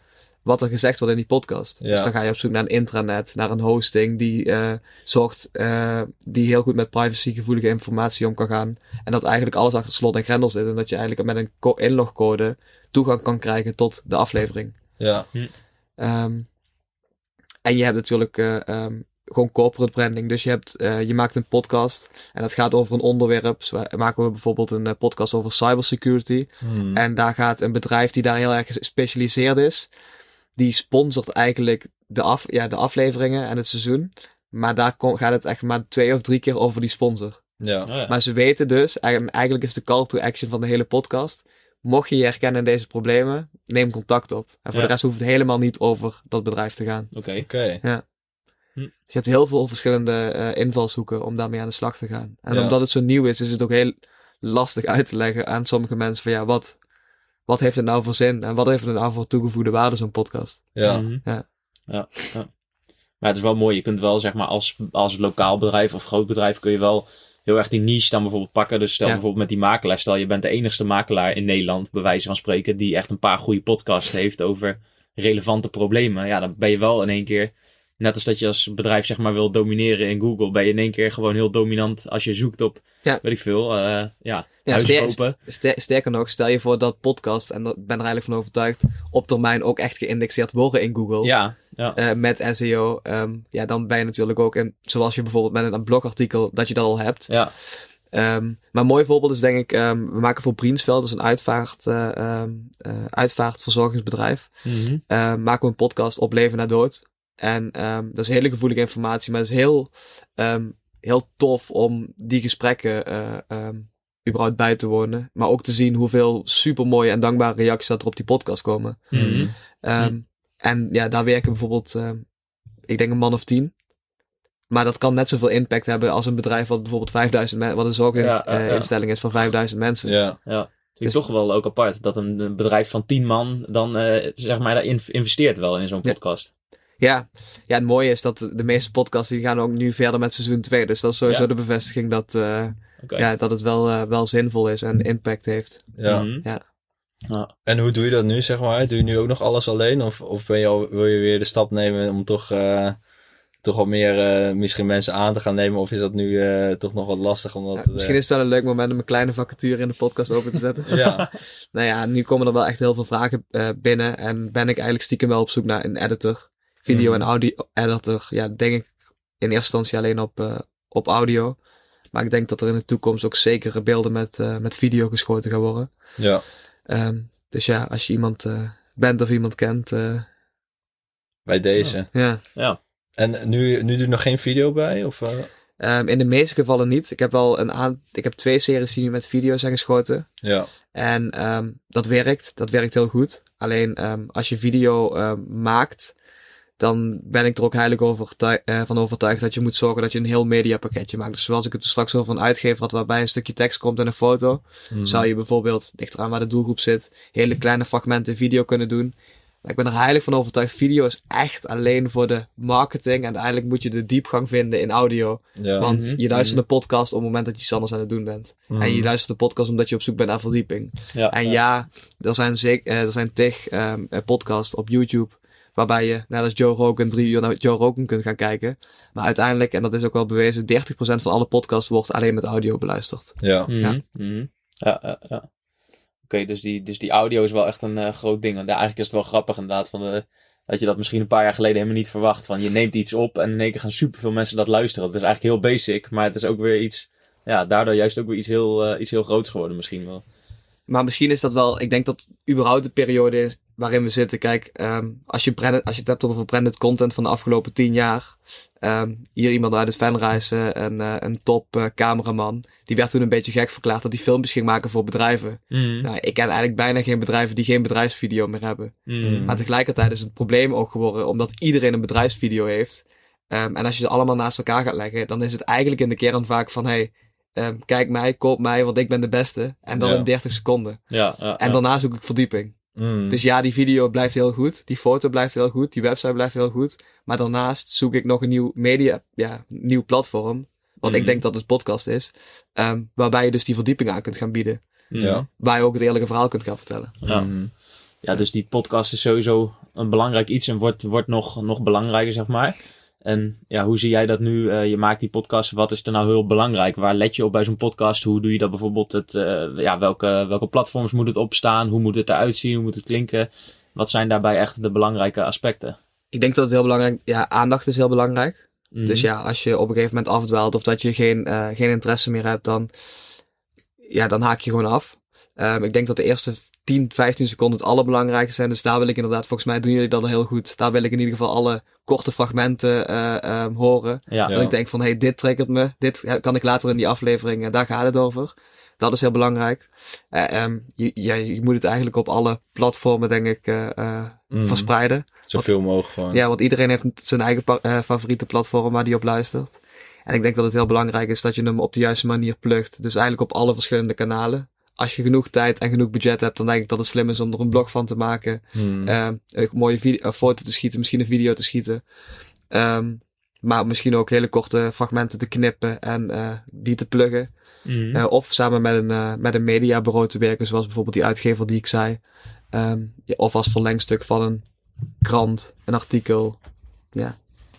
wat er gezegd wordt in die podcast. Ja. Dus dan ga je op zoek naar een intranet, naar een hosting die eh, zorgt, eh, die heel goed met privacygevoelige informatie om kan gaan. En dat eigenlijk alles achter slot en grendel zit. En dat je eigenlijk met een co- inlogcode toegang kan krijgen tot de aflevering. Ja, Ehm, en je hebt natuurlijk eh, ehm, gewoon corporate branding. Dus je, hebt, eh, je maakt een podcast en dat gaat over een onderwerp. Zo maken we bijvoorbeeld een podcast over cybersecurity. Hmm. En daar gaat een bedrijf die daar heel erg gespecialiseerd is, die sponsort eigenlijk de, af, ja, de afleveringen en het seizoen. Maar daar kom- gaat het echt maar twee of drie keer over die sponsor. ja. Oh, ja. Maar ze weten dus, en eigenlijk is de call to action van de hele podcast. Mocht je je herkennen in deze problemen, neem contact op. En voor Ja. de rest hoeft het helemaal niet over dat bedrijf te gaan. Oké. Oké. Dus je hebt heel veel verschillende eh, invalshoeken om daarmee aan de slag te gaan. En Ja. omdat het zo nieuw is, is het ook heel lastig uit te leggen aan sommige mensen van ja, wat, wat heeft het nou voor zin? En wat heeft het nou voor toegevoegde waarde, zo'n podcast? Ja. Mhm. Ja. ja. ja. Maar het is wel mooi. Je kunt wel, zeg maar, als, als lokaal bedrijf of groot bedrijf kun je wel heel erg die niche dan bijvoorbeeld pakken. Dus stel Ja. bijvoorbeeld met die makelaar. Stel, je bent de enigste makelaar in Nederland, bij wijze van spreken, die echt een paar goede podcasts heeft over relevante problemen. Ja, dan ben je wel in één keer, net als dat je als bedrijf, zeg maar, wil domineren in Google, ben je in één keer gewoon heel dominant als je zoekt op, Ja. weet ik veel, eh, ja, Ja, ster- ster- sterker nog, stel je voor dat podcast, en ik ben er eigenlijk van overtuigd, op termijn ook echt geïndexeerd worden in Google. Ja, ja. eh, met SEO. ehm, ja, dan ben je natuurlijk ook, in, zoals je bijvoorbeeld met een blogartikel, dat je dat al hebt. ja. Ehm, maar een mooi voorbeeld is denk ik, ehm, we maken voor Briensveld, dat is een uitvaart, ehm, eh, uitvaartverzorgingsbedrijf. Mhm. maken we een podcast op leven na dood. En ehm, dat is hele gevoelige informatie, maar het is heel, ehm, heel tof om die gesprekken eh, ehm, überhaupt bij te wonen. Maar ook te zien hoeveel supermooie en dankbare reacties dat er op die podcast komen. Mhm. Ehm, En ja, daar werken bijvoorbeeld, ik denk een man of tien. Maar dat kan net zoveel impact hebben als een bedrijf wat bijvoorbeeld 5000 mensen, wat een zorginstelling Ja, ja. is van 5000 mensen. Ja. Ja, Dus- toch wel ook apart dat een, een bedrijf van tien man dan eh, zeg maar daarin investeert wel in zo'n podcast. Ja. ja, het mooie is dat de meeste podcasts die gaan ook nu verder met seizoen 2. Dus dat is sowieso Ja. de bevestiging dat, eh, ja, dat het wel, eh, wel zinvol is en impact heeft. ja. Mhm. Ja. Ja. En hoe doe je dat nu, zeg maar? Doe je nu ook nog alles alleen? Of, of ben je al, wil je weer de stap nemen om toch, eh, toch wat meer eh, misschien mensen aan te gaan nemen? Of is dat nu eh, toch nog wat lastig? Omdat, Ja, misschien is het wel een leuk moment om een kleine vacature in de podcast open te zetten. ja, nou ja, nu komen er wel echt heel veel vragen eh, binnen. En ben ik eigenlijk stiekem wel op zoek naar een editor. Video- Mhm. en audio-editor. Ja, denk ik in eerste instantie alleen op, eh, op audio. Maar ik denk dat er in de toekomst ook zekere beelden met, eh, met video geschoten gaan worden. ja. Ehm, dus ja, als je iemand eh, bent of iemand kent, eh, bij deze. ja. Ja. En nu, nu doe je nog geen video bij? Of, eh? Ehm, in de meeste gevallen niet. Ik heb wel een aan, ik heb twee series die nu met video zijn geschoten. Ja, En ehm, dat werkt. Dat werkt heel goed. Alleen ehm, als je video maakt, dan ben ik er ook heilig overtuig, eh, van overtuigd dat je moet zorgen dat je een heel mediapakketje maakt. Dus zoals ik het er straks over een uitgever had, waarbij een stukje tekst komt en een foto, Mhm. zou je bijvoorbeeld, ligt eraan waar de doelgroep zit, hele kleine fragmenten video kunnen doen. Maar ik ben er heilig van overtuigd, video is echt alleen voor de marketing. En uiteindelijk moet je de diepgang vinden in audio. ja. Want Mhm, je luistert een podcast op het moment dat je iets anders aan het doen bent. Mhm. En je luistert de podcast omdat je op zoek bent naar verdieping. Ja. En ja, er zijn, zeker, er zijn tig ehm, eh, podcasts op YouTube. Waarbij je, net als Joe Rogan, drie uur naar Joe Rogan kunt gaan kijken. Maar uiteindelijk, en dat is ook wel bewezen, 30% van alle podcasts wordt alleen met audio beluisterd. ja. Mhm, Ja. mhm. ja, ja, ja. Oké, dus, die, dus die audio is wel echt een eh, groot ding. En ja, eigenlijk is het wel grappig inderdaad. Van de, dat je dat misschien een paar jaar geleden helemaal niet verwacht. Van je neemt iets op en in één keer gaan superveel mensen dat luisteren. Dat is eigenlijk heel basic. Maar het is ook weer iets... Ja, daardoor juist ook weer iets heel, eh, iets heel groots geworden misschien wel. Maar misschien is dat wel, ik denk dat überhaupt de periode is waarin we zitten. Kijk, ehm, als, je branded, als je het hebt over branded content van de afgelopen tien jaar. ehm, hier iemand uit het fanreizen, een, eh, een top eh, cameraman. Die werd toen een beetje gek verklaard dat hij filmpjes ging maken voor bedrijven. Mhm. Nou, ik ken eigenlijk bijna geen bedrijven die geen bedrijfsvideo meer hebben. Mhm. Maar tegelijkertijd is het probleem ook geworden omdat iedereen een bedrijfsvideo heeft. Ehm, en als je ze allemaal naast elkaar gaat leggen, dan is het eigenlijk in de kern vaak van hey, ehm, kijk mij, koop mij, want ik ben de beste. En dan Ja. in 30 seconden. Ja, ja, En daarna zoek ik verdieping. Mhm. Dus ja, die video blijft heel goed. Die foto blijft heel goed. Die website blijft heel goed. Maar daarnaast zoek ik nog een nieuw media, ja, nieuw platform. Wat ik denk dat het podcast is. ehm, waarbij je dus die verdieping aan kunt gaan bieden. Ja. Waar je ook het eerlijke verhaal kunt gaan vertellen. Ja. Mhm. Ja, dus die podcast is sowieso een belangrijk iets en wordt, wordt nog, nog belangrijker, zeg maar. En ja, hoe zie jij dat nu? Uh, je maakt die podcast. Wat is er nou heel belangrijk? Waar let je op bij zo'n podcast? Hoe doe je dat bijvoorbeeld? Het, uh, ja, welke, welke platforms moet het opstaan? Hoe moet het eruit zien? Hoe moet het klinken? Wat zijn daarbij echt de belangrijke aspecten? Ik denk dat het heel belangrijk Ja, aandacht is heel belangrijk. Mm -hmm. Dus ja, als je op een gegeven moment afdwaalt of dat je geen, uh, geen interesse meer hebt, dan, ja, dan haak je gewoon af. Um, ik denk dat de eerste 10, 15 seconden het allerbelangrijkste zijn. Dus daar wil ik inderdaad, volgens mij doen jullie dat heel goed. Daar wil ik in ieder geval alle korte fragmenten uh, um, horen. Ja. Dat ja. ik denk van, hey, dit triggert me. Dit kan ik later in die aflevering, uh, daar gaat het over. Dat is heel belangrijk. Uh, um, je, ja, je moet het eigenlijk op alle platformen, denk ik, mm. verspreiden. Zoveel mogelijk gewoon. Ja, want iedereen heeft zijn eigen favoriete platform waar die op luistert. En ik denk dat het heel belangrijk is dat je hem op de juiste manier plugt. Dus eigenlijk op alle verschillende kanalen als je genoeg tijd en genoeg budget hebt, dan denk ik dat het slim is om er een blog van te maken. Hmm. Um, een mooie video, foto te schieten, misschien een video te schieten. Um, maar misschien ook hele korte fragmenten te knippen en uh, die te pluggen. Mm. Uh, of samen met een, uh, met een mediabureau te werken, zoals bijvoorbeeld die uitgever die ik zei. Um, ja, of als verlengstuk van een krant, een artikel. Ja.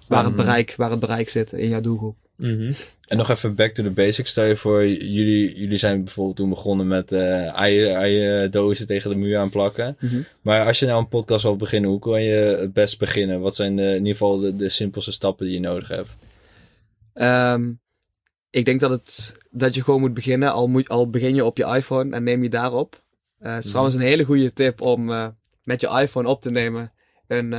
Waar, het bereik, waar het bereik zit in jouw doelgroep. Mm -hmm. En nog even back to the basics. Stel je voor, jullie, jullie zijn bijvoorbeeld toen begonnen met uh, eieren, eierdozen tegen de muur aanplakken. Mm -hmm. Maar als je nou een podcast wil beginnen, hoe kan je het best beginnen? Wat zijn de, in ieder geval de, de simpelste stappen die je nodig hebt? Um, ik denk dat, het, dat je gewoon moet beginnen. Al, moet, al begin je op je iPhone en neem je daarop. Uh, het is mm -hmm. trouwens een hele goede tip om uh, met je iPhone op te nemen. Een,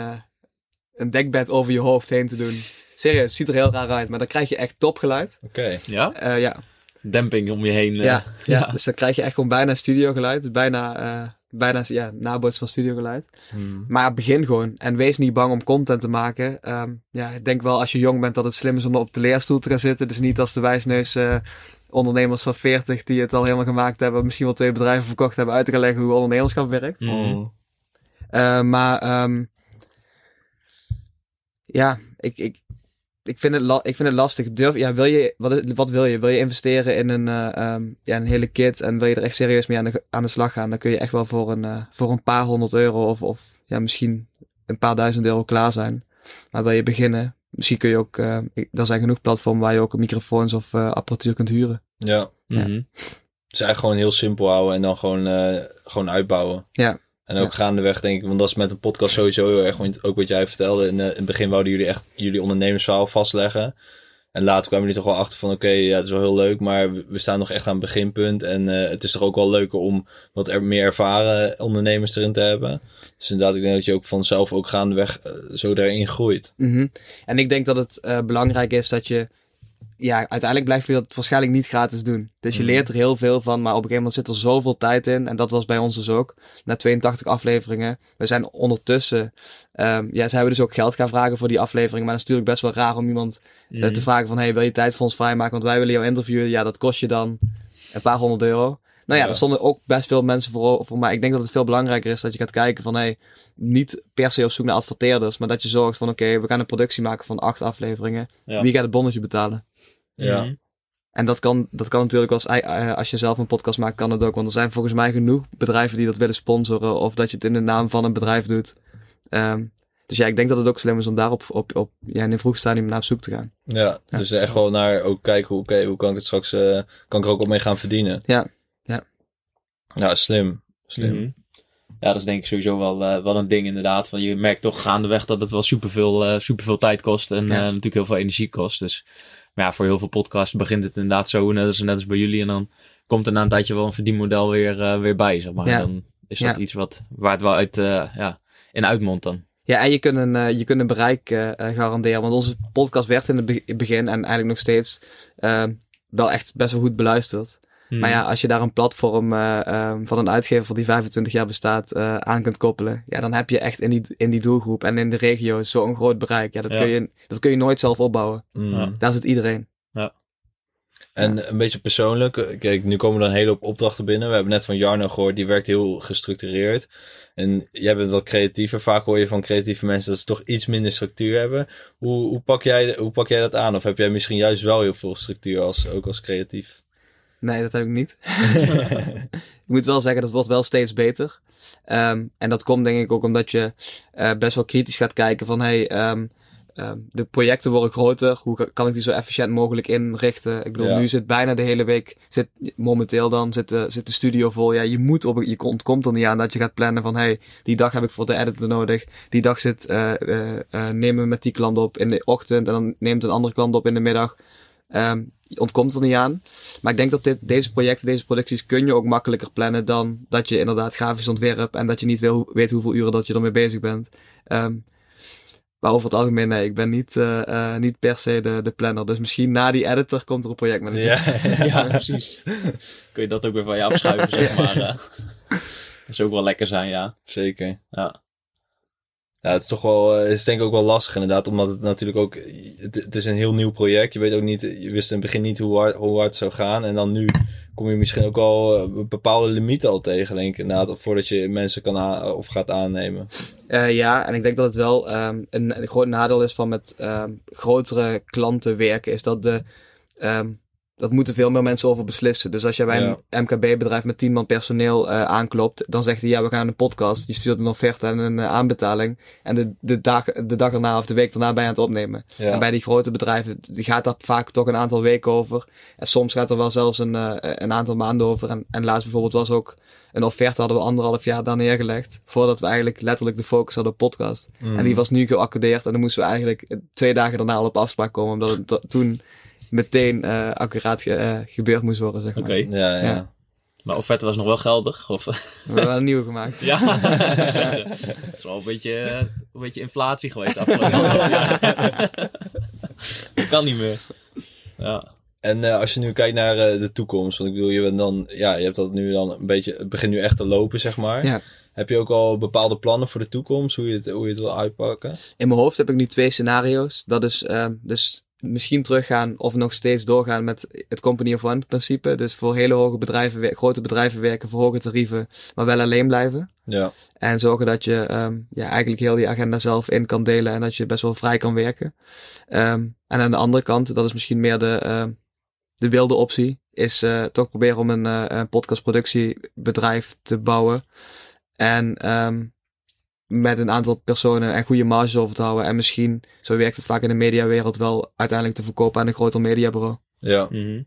een dekbed over je hoofd heen te doen. Serieus, ziet er heel raar uit, maar dan krijg je echt topgeluid. Oké. Okay. Ja? Uh, ja. Demping om je heen. Uh, ja, ja, ja, dus dan krijg je echt gewoon bijna studiogeluid. Bijna, uh, bijna ja, naboots van studiogeluid. Hmm. Maar begin gewoon. En wees niet bang om content te maken. Um, ja, ik denk wel als je jong bent dat het slim is om op de leerstoel te gaan zitten. Dus niet als de wijsneus uh, ondernemers van 40 die het al helemaal gemaakt hebben. Misschien wel twee bedrijven verkocht hebben uit te gaan leggen hoe ondernemerschap werkt. Mm. Uh, maar um, ja, ik, ik, ik, vind het la- ik vind het lastig. Durf, ja, wil je, wat, wat wil je? Wil je investeren in een, uh, um, ja, een hele kit en wil je er echt serieus mee aan de, aan de slag gaan? Dan kun je echt wel voor een, uh, voor een paar honderd euro of, of ja, misschien een paar duizend euro klaar zijn. Maar wil je beginnen? Misschien kun je ook, uh, er zijn genoeg platformen waar je ook microfoons of apparatuur kunt huren. Ja. Mm-hmm. Dus eigenlijk gewoon heel simpel houden en dan gewoon, gewoon uitbouwen. Ja. En ook ja. gaandeweg denk ik, want dat is met een podcast sowieso heel erg, want ook wat jij vertelde. In, uh, in het begin wouden jullie echt jullie ondernemersverhaal vastleggen. En later kwamen jullie toch wel achter van, oké, okay, ja, het is wel heel leuk, maar we staan nog echt aan het beginpunt. En uh, het is toch ook wel leuker om wat er meer ervaren ondernemers erin te hebben. Dus inderdaad, ik denk dat je ook vanzelf ook gaandeweg uh, zo daarin groeit. Mm -hmm. En ik denk dat het uh, belangrijk is dat je ja, uiteindelijk blijf je dat waarschijnlijk niet gratis doen. Dus je leert er heel veel van, maar op een gegeven moment zit er zoveel tijd in. En dat was bij ons dus ook. Na 82 afleveringen. We zijn ondertussen, um, ja, ze hebben dus ook geld gaan vragen voor die afleveringen. Maar dat is natuurlijk best wel raar om iemand mm. uh, te vragen van, hey, wil je tijd voor ons vrijmaken? Want wij willen jou interviewen. Ja, dat kost je dan een paar honderd euro. Nou ja, ja. er stonden ook best veel mensen voor, voor mij. Ik denk dat het veel belangrijker is dat je gaat kijken van, hey, niet per se op zoek naar adverteerders, maar dat je zorgt van, oké, okay, we gaan een productie maken van acht afleveringen. Ja. Wie gaat het bonnetje betalen? Ja. Mhm. En dat kan, dat kan natuurlijk als, als je zelf een podcast maakt, kan het ook. Want er zijn volgens mij genoeg bedrijven die dat willen sponsoren. Of dat je het in de naam van een bedrijf doet. Um, dus ja, ik denk dat het ook slim is om daarop op, op, ja, in een vroeg stadium naar op zoek te gaan. Ja, ja. dus echt wel naar ook kijken, oké, okay, hoe kan ik het straks, uh, kan ik er ook op mee gaan verdienen? Ja, ja. Ja, slim. Slim. Mm -hmm. Ja, dat is denk ik sowieso wel, uh, wel een ding inderdaad. Want je merkt toch gaandeweg dat het wel superveel, uh, superveel tijd kost. En ja. uh, natuurlijk heel veel energie kost. Dus maar ja, voor heel veel podcasts begint het inderdaad zo, net als, net als bij jullie. En dan komt er na een tijdje wel een verdienmodel weer, uh, weer bij, zeg maar. Ja. Dan is dat Ja. iets wat, waar het wel uit, uh, ja, in uitmondt dan. Ja, en je kunt een, uh, je kunt een bereik garanderen. Want onze podcast werd in het be begin en eigenlijk nog steeds wel echt best wel goed beluisterd. Hmm. Maar ja, als je daar een platform uh, um, van een uitgever die 25 jaar bestaat uh, aan kunt koppelen, ja, dan heb je echt in die, in die doelgroep en in de regio zo'n groot bereik. Ja, dat, Ja. Kun je, dat kun je nooit zelf opbouwen. Mm. Ja. Daar zit iedereen. En een beetje persoonlijk, eh, kijk, nu komen er een hele hoop opdrachten binnen. We hebben net van Jarno gehoord, die werkt heel gestructureerd. En jij bent wat creatiever. Vaak hoor je van creatieve mensen dat ze toch iets minder structuur hebben. Hoe, hoe, pak, jij, hoe pak jij dat aan? Of heb jij misschien juist wel heel veel structuur, als, ook als creatief? Nee, dat heb ik niet. ik moet wel zeggen, dat wordt wel steeds beter. Um, en dat komt denk ik ook omdat je uh, best wel kritisch gaat kijken van, hey, um, ehm, de projecten worden groter. Hoe ka- kan ik die zo efficiënt mogelijk inrichten? Ik bedoel, Ja. nu zit bijna de hele week, zit momenteel dan, zit de, zit de studio vol. Ja, je moet op, je ontkomt er niet aan dat je gaat plannen van, hey, die dag heb ik voor de editor nodig. Die dag zit, eh eh eh, nemen we met die klant op in de ochtend en dan neemt een andere klant op in de middag. Ehm, je ontkomt er niet aan. Maar ik denk dat dit, deze projecten, deze producties kun je ook makkelijker plannen dan dat je inderdaad grafisch ontwerpt en dat je niet wil, weet hoeveel uren dat je ermee bezig bent. Ehm, maar over het algemeen, nee, ik ben niet, eh, eh, niet per se de, de planner. Dus misschien na die editor komt er een projectmanager. Ja, ja, precies. Kun je dat ook weer van je afschuiven, zeg maar. eh. Dat zou ook wel lekker zijn, ja. zeker. Ja, Ja, het is toch wel, eh, is denk ik ook wel lastig inderdaad, omdat het natuurlijk ook, het, het is een heel nieuw project. Je weet ook niet, je wist in het begin niet hoe hard, hoe hard het zou gaan. En dan nu kom je misschien ook al eh, bepaalde limieten al tegen, denk ik inderdaad, voordat je mensen kan of gaat aannemen. Eh, ja, en ik denk dat het wel ehm, een, een groot nadeel is van met ehm, grotere klanten werken, is dat de, ehm, dat moeten veel meer mensen over beslissen. Dus als jij bij een MKB-bedrijf met 10 man personeel eh, aanklopt, dan zegt hij, ja, we gaan een podcast. Je stuurt een offerte en een eh, aanbetaling. En de, de, dag, de dag erna of de week daarna ben je aan het opnemen. Ja. En bij die grote bedrijven, die gaat daar vaak toch een aantal weken over. En soms gaat er wel zelfs een, eh, een aantal maanden over. En, en laatst bijvoorbeeld was ook een offerte hadden we anderhalf jaar daar neergelegd. Voordat we eigenlijk letterlijk de focus hadden op podcast. Mm. En die was nu geaccordeerd. En dan moesten we eigenlijk twee dagen daarna al op afspraak komen. Omdat het to- toen meteen eh, accuraat ge- eh, gebeurd moest worden, zeg maar. oké. Ja, ja. Ja. Maar offerte was nog wel geldig? Of... We hebben wel een nieuwe gemaakt. Ja, het is wel een beetje, eh, een beetje inflatie geweest afgelopen jaar. Dat kan niet meer. Ja. En eh, als je nu kijkt naar eh, de toekomst, want ik bedoel, je bent dan, ja, je hebt dat nu dan een beetje, het begint nu echt te lopen, zeg maar. Ja. Heb je ook al bepaalde plannen voor de toekomst, hoe je het, hoe je het wil uitpakken? In mijn hoofd heb ik nu twee scenario's. Dat is ehm, dus misschien teruggaan of nog steeds doorgaan met het company of one principe. Dus voor hele hoge bedrijven, grote bedrijven werken voor hoge tarieven, maar wel alleen blijven. Ja, En zorgen dat je ehm, ja, eigenlijk heel die agenda zelf in kan delen en dat je best wel vrij kan werken. Ehm, en aan de andere kant, dat is misschien meer de, ehm, de wilde optie, is eh, toch proberen om een, eh, een podcastproductiebedrijf te bouwen. En met een aantal personen en goede marges over te houden. En misschien, zo werkt het vaak in de mediawereld, wel uiteindelijk te verkopen aan een groter mediabureau. ja. Mhm.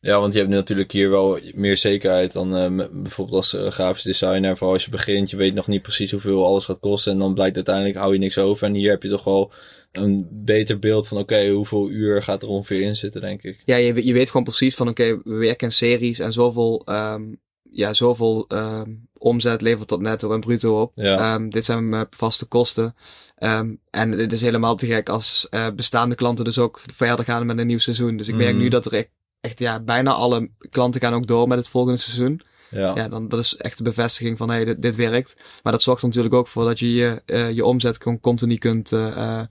Ja, want je hebt nu natuurlijk hier wel meer zekerheid dan eh, met- bijvoorbeeld als eh, grafisch designer. Vooral als je begint, je weet nog niet precies hoeveel alles gaat kosten. En dan blijkt uiteindelijk hou je niks over. En hier heb je toch wel een beter beeld van oké, hoeveel uur gaat er ongeveer in zitten, denk ik. Ja, je, je weet gewoon precies van oké, we werken in series en zoveel, ehm, ja, zoveel ehm, omzet levert dat netto en bruto op. Ja. Ehm, dit zijn mijn vaste kosten. Ehm, en het is helemaal te gek als eh, bestaande klanten dus ook verder gaan met een nieuw seizoen. Dus ik merk Mhm. nu dat er echt, echt, ja, bijna alle klanten gaan ook door met het volgende seizoen. Ja, Ja, dan, dat is echt de bevestiging van hey, dit, dit werkt. Maar dat zorgt er natuurlijk ook voor dat je je, eh, je omzet con- continu kunt, eh,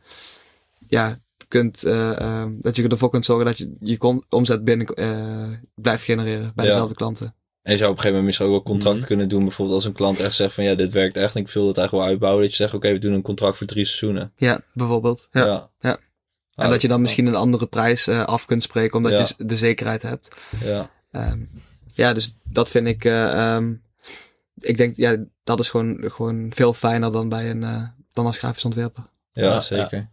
ja, kunt, dat je ervoor kunt zorgen dat je je omzet binnen blijft genereren bij Ja. dezelfde klanten. En je zou op een gegeven moment misschien ook wel contracten Mhm. kunnen doen. Bijvoorbeeld als een klant echt zegt van ja, dit werkt echt en ik wil het eigenlijk wel uitbouwen. Dat je zegt oké, we doen een contract voor drie seizoenen. Ja, bijvoorbeeld. Ja. Ja. Ja. En Ah, dat je dan misschien een andere prijs eh, af kunt spreken omdat Ja. je de zekerheid hebt. Ja, Ehm, ja, dus dat vind ik, eh, ehm, ik denk, ja, dat is gewoon, gewoon veel fijner dan bij een, eh, dan als grafisch ontwerper. ja, Ja, zeker.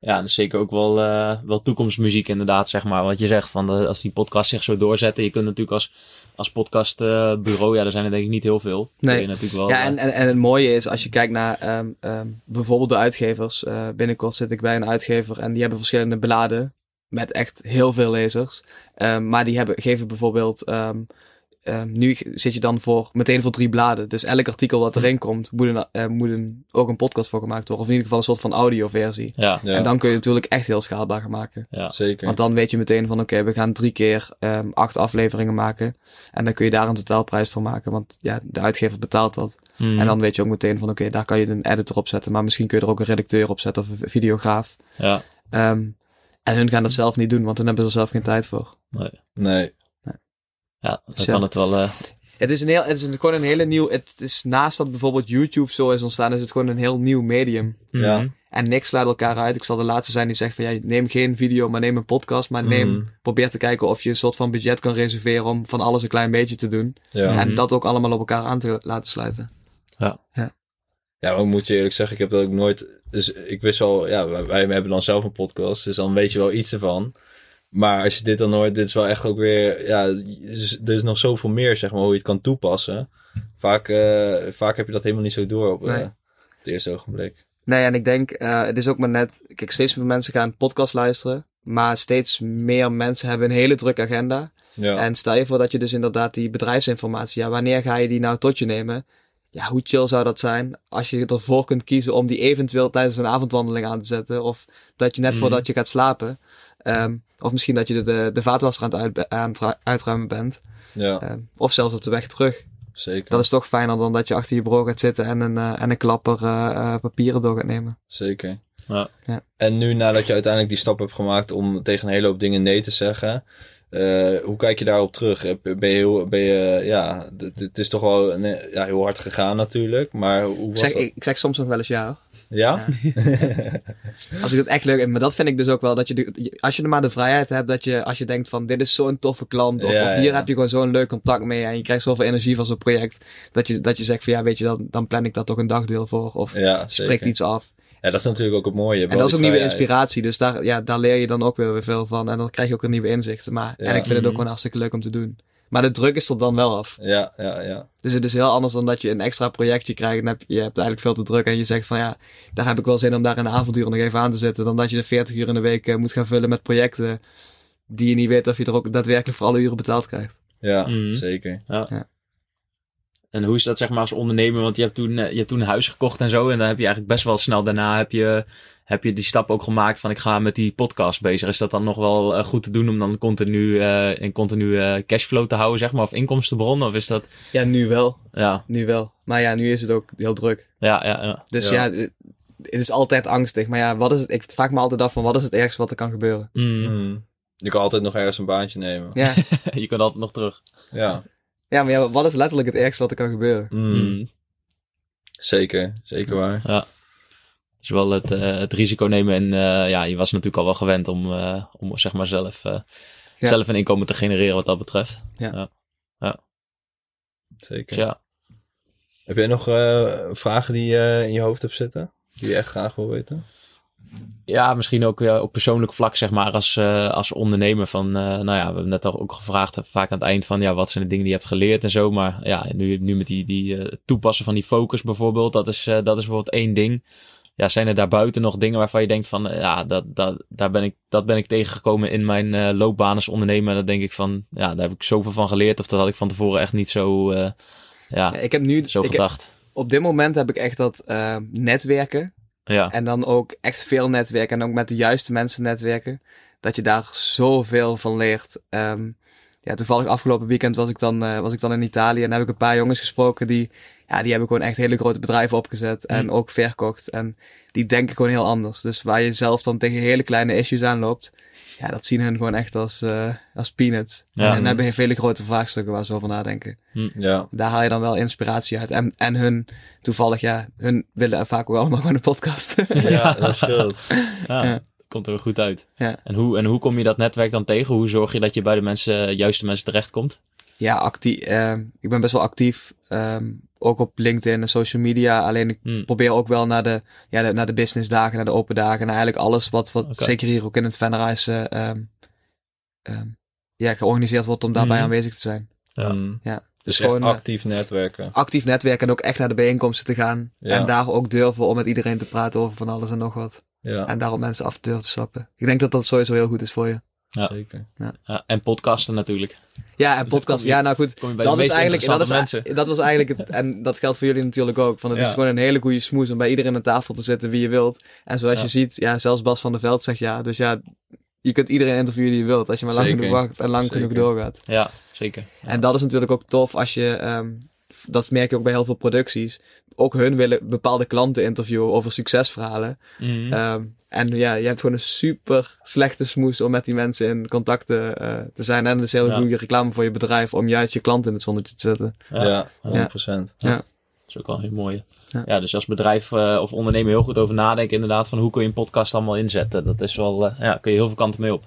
Ja, dat is zeker ook wel, eh, wel toekomstmuziek inderdaad, zeg maar. Wat je zegt, van de, als die podcast zich zo doorzetten. Je kunt natuurlijk als, als podcastbureau, ja, er zijn er denk ik niet heel veel. Nee. Natuurlijk wel, Ja, eh, en, en, en het mooie is, als je kijkt naar ehm, ehm, bijvoorbeeld de uitgevers. eh, binnenkort zit ik bij een uitgever en die hebben verschillende bladen met echt heel veel lezers. Ehm, maar die hebben, geven bijvoorbeeld, ehm, nu zit je dan voor, meteen voor drie bladen. Dus elk artikel dat erin komt, moet, een, eh, moet een, ook een podcast voor gemaakt worden. Of in ieder geval een soort van audioversie. ja, Ja, En dan kun je het natuurlijk echt heel schaalbaar gaan maken. ja. zeker. Want dan weet je meteen van oké, we gaan drie keer ehm, acht afleveringen maken. En dan kun je daar een totaalprijs voor maken. Want ja, de uitgever betaalt dat. Mhm. En dan weet je ook meteen van oké, daar kan je een editor op zetten. Maar misschien kun je er ook een redacteur op zetten of een videograaf. ja. Ehm, en hun gaan dat zelf niet doen, want dan hebben ze er zelf geen tijd voor. Nee, Ja, dan Zo. kan het wel, eh, Het is, een heel, het is een, gewoon een hele nieuw... Het is naast dat bijvoorbeeld YouTube zo is ontstaan, is het gewoon een heel nieuw medium. Ja. mhm. En niks sluit elkaar uit. Ik zal de laatste zijn die zegt van ja, neem geen video, maar neem een podcast. Maar neem, Mhm. probeer te kijken of je een soort van budget kan reserveren om van alles een klein beetje te doen. ja. Mhm. En dat ook allemaal op elkaar aan te laten sluiten. Ja, maar ik moet je eerlijk zeggen, ik heb dat ook nooit dus ik wist wel, ja, wij, wij hebben dan zelf een podcast, dus dan weet je wel iets ervan. Maar als je dit dan hoort, dit is wel echt ook weer, ja, dus er is nog zoveel meer, zeg maar, hoe je het kan toepassen. Vaak, eh, vaak heb je dat helemaal niet zo door op eh, het eerste ogenblik. Nee, en ik denk, eh, het is ook maar net, kijk, steeds meer mensen gaan podcast luisteren. Maar steeds meer mensen hebben een hele drukke agenda. Ja, En stel je voor dat je dus inderdaad die bedrijfsinformatie, ja, wanneer ga je die nou tot je nemen? Ja, hoe chill zou dat zijn als je ervoor kunt kiezen om die eventueel tijdens een avondwandeling aan te zetten? Of dat je net Mhm. voordat je gaat slapen, ehm, of misschien dat je de, de, de vaatwasser aan het uit, uitruimen bent, ja, ehm, of zelfs op de weg terug. zeker. Dat is toch fijner dan dat je achter je bureau gaat zitten en een, eh, en een klapper eh, eh, papieren door gaat nemen. Zeker. Ja. Ja. En nu nadat je uiteindelijk die stap hebt gemaakt om tegen een hele hoop dingen nee te zeggen, eh, hoe kijk je daarop terug? Ben je heel, ben je, ja, het, het is toch wel een, ja, heel hard gegaan natuurlijk, maar hoe Ik was zeg, dat? ik, ik zeg soms nog wel eens ja hoor. Ja? Als ik het echt leuk vind. Maar dat vind ik dus ook wel. Dat je de, als je er maar de vrijheid hebt. Dat je als je denkt van dit is zo'n toffe klant. Of, of hier heb je gewoon zo'n leuk contact mee. En je krijgt zoveel energie van zo'n project. Dat je, dat je zegt van ja weet je dan, dan plan ik daar toch een dagdeel voor. Of spreekt iets af. Ja, dat is natuurlijk ook het mooie. En dat is ook nieuwe inspiratie. Dus daar, ja, daar leer je dan ook weer weer veel van. En dan krijg je ook weer nieuwe inzichten. Maar, Ja. En ik vind het ook Mhm. gewoon hartstikke leuk om te doen. Maar de druk is er dan wel af. Ja, ja, ja. Dus het is heel anders dan dat je een extra projectje krijgt. En heb, je hebt eigenlijk veel te druk. En je zegt van ja, daar heb ik wel zin om daar in de avonturen nog even aan te zetten. Dan dat je de 40 uur in de week eh, moet gaan vullen met projecten. Die je niet weet of je er ook daadwerkelijk voor alle uren betaald krijgt. Ja, Mhm. zeker. En hoe is dat zeg maar als ondernemer? Want je hebt toen, eh, je hebt toen een huis gekocht en zo. En dan heb je eigenlijk best wel snel daarna heb je, heb je die stap ook gemaakt van ik ga met die podcast bezig. Is dat dan nog wel eh, goed te doen om dan continu, eh in continu eh, cashflow te houden, zeg maar? Of inkomstenbron? Of is dat, Ja, nu wel. ja, Nu wel. Maar ja, nu is het ook heel druk. ja, ja. ja. Dus Ja. ja, het is altijd angstig. Maar ja, wat is het? Ik vraag me altijd af van wat is het ergste wat er kan gebeuren? Mm. Mhm. Je kan altijd nog ergens een baantje nemen. Ja, je kunt altijd nog terug. Ja, ja maar ja, wat is letterlijk het ergste wat er kan gebeuren? Mhm. Mm. zeker. Zeker waar. Dus wel het, eh, het risico nemen. En eh, ja, je was natuurlijk al wel gewend om, eh, om zeg maar zelf, eh, Ja. zelf een inkomen te genereren wat dat betreft. Zeker. Dus ja. Heb jij nog eh, vragen die je in je hoofd hebt zitten? Die je echt graag wil weten? Ja, misschien ook ja, op persoonlijk vlak, zeg maar, als, eh, als ondernemer. Van, eh, nou ja, we hebben net al ook gevraagd, vaak aan het eind van, ja, wat zijn de dingen die je hebt geleerd en zo. Maar ja, nu, nu met die, die eh, toepassen van die focus bijvoorbeeld, dat is, eh, dat is bijvoorbeeld één ding. Ja, zijn er daarbuiten nog dingen waarvan je denkt van, eh, ja, dat, dat, daar ben ik, dat ben ik tegengekomen in mijn eh, loopbaan als ondernemer. En dan denk ik van, ja, daar heb ik zoveel van geleerd. Of dat had ik van tevoren echt niet zo, eh, ja, ik heb nu, zo gedacht. op dit moment heb ik echt dat netwerken. Ja, En dan ook echt veel netwerken en ook met de juiste mensen netwerken. Dat je daar zoveel van leert. Ehm, ja, toevallig afgelopen weekend was ik, dan, eh, was ik dan in Italië en heb ik een paar jongens gesproken die, ja, die hebben gewoon echt hele grote bedrijven opgezet en Mm. ook verkocht. En die denken gewoon heel anders. Dus waar je zelf dan tegen hele kleine issues aanloopt, ja, dat zien hun gewoon echt als, eh, als peanuts. Ja. En hebben hele grote vraagstukken waar ze over nadenken. Ja, Daar haal je dan wel inspiratie uit. En, en hun, toevallig, ja, hun willen vaak ook allemaal gewoon een podcast. ja dat scheelt. ja, Ja. Komt er goed uit. Ja. En, hoe, en hoe kom je dat netwerk dan tegen? Hoe zorg je dat je bij de mensen, juiste mensen terechtkomt? Ja, actief. ehm ik ben best wel actief. ehm, ook op LinkedIn en social media. Alleen ik Hmm. probeer ook wel naar de, ja, de, naar de businessdagen, naar de open dagen. Naar eigenlijk alles wat, wat zeker hier ook in het Vennerijs ehm ja, georganiseerd wordt om daarbij Mhm. aanwezig te zijn. Ja. Ja. Dus gewoon, echt eh, actief netwerken. Actief netwerken en ook echt naar de bijeenkomsten te gaan. Ja. En daar ook durven om met iedereen te praten over van alles en nog wat. Ja, En daarop mensen af durven te stappen. Ik denk dat dat sowieso heel goed is voor je. Ja. zeker. Ja, en podcasten natuurlijk. Ja, en Dus dan podcast. kom je- Ja, nou goed. Dat is eigenlijk, dat, is, mensen. dat was eigenlijk het, en dat geldt voor jullie natuurlijk ook. Van het Ja. is gewoon een hele goede smoes om bij iedereen aan tafel te zetten wie je wilt. En zoals Ja. je ziet, ja, zelfs Bas van der Veld zegt ja. Dus ja, je kunt iedereen interviewen die je wilt. Als je maar lang Zeker. genoeg wacht en lang Zeker. genoeg doorgaat. Ja, zeker. Ja. En dat is natuurlijk ook tof als je, ehm, dat merk je ook bij heel veel producties. Ook hun willen bepaalde klanten interviewen over succesverhalen. Mhm. Ehm, en ja, je hebt gewoon een super slechte smoes om met die mensen in contact te, eh, te zijn. En dat is heel Ja. goede reclame voor je bedrijf om juist je klant in het zonnetje te zetten. ja, Ja, 100%. Dat is ook wel heel mooi. Ja. Ja. dus als bedrijf eh, of ondernemer heel goed over nadenken inderdaad van hoe kun je een podcast allemaal inzetten. Dat is wel, eh, ja, kun je heel veel kanten mee op.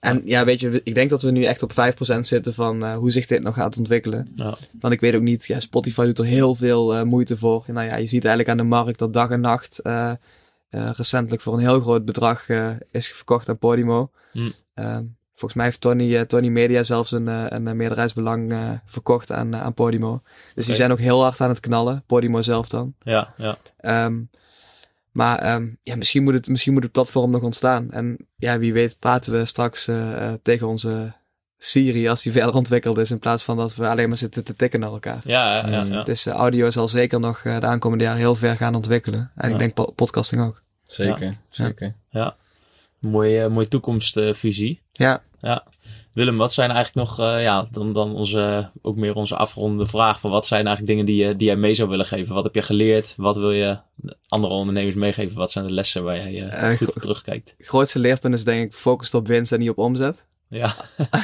En ja, weet je, ik denk dat we nu echt op 5% zitten van eh, hoe zich dit nog gaat ontwikkelen. Ja. Want ik weet ook niet, ja, Spotify doet er heel veel moeite voor. Nou ja, je ziet eigenlijk aan de markt dat dag en nacht recentelijk voor een heel groot bedrag is verkocht aan Podimo. Hm. Volgens mij heeft Tony, eh, Tony Media zelfs een, eh, een meerderheidsbelang eh, verkocht aan, aan Podimo. Dus die zijn ook heel hard aan het knallen. Podimo zelf dan. Ja, ja. Ehm, maar ehm, ja, misschien, moet het, misschien moet het platform nog ontstaan. En ja, wie weet praten we straks tegen onze Siri als die verder ontwikkeld is. In plaats van dat we alleen maar zitten te tikken naar elkaar. Ja, ja, ja. ja. Dus eh, audio zal zeker nog eh, de aankomende jaren heel ver gaan ontwikkelen. En Ja. ik denk po- podcasting ook. Zeker, zeker. Mooie, mooie toekomstvisie. Ja, Ja. Willem, wat zijn eigenlijk nog, eh, ja, dan, dan onze, ook meer onze afrondende vraag. Van wat zijn eigenlijk dingen die je, die jij mee zou willen geven? Wat heb je geleerd? Wat wil je andere ondernemers meegeven? Wat zijn de lessen waar jij eh, Eh, goed go- op terugkijkt? het grootste leerpunt is denk ik gefocust op winst en niet op omzet. Ja.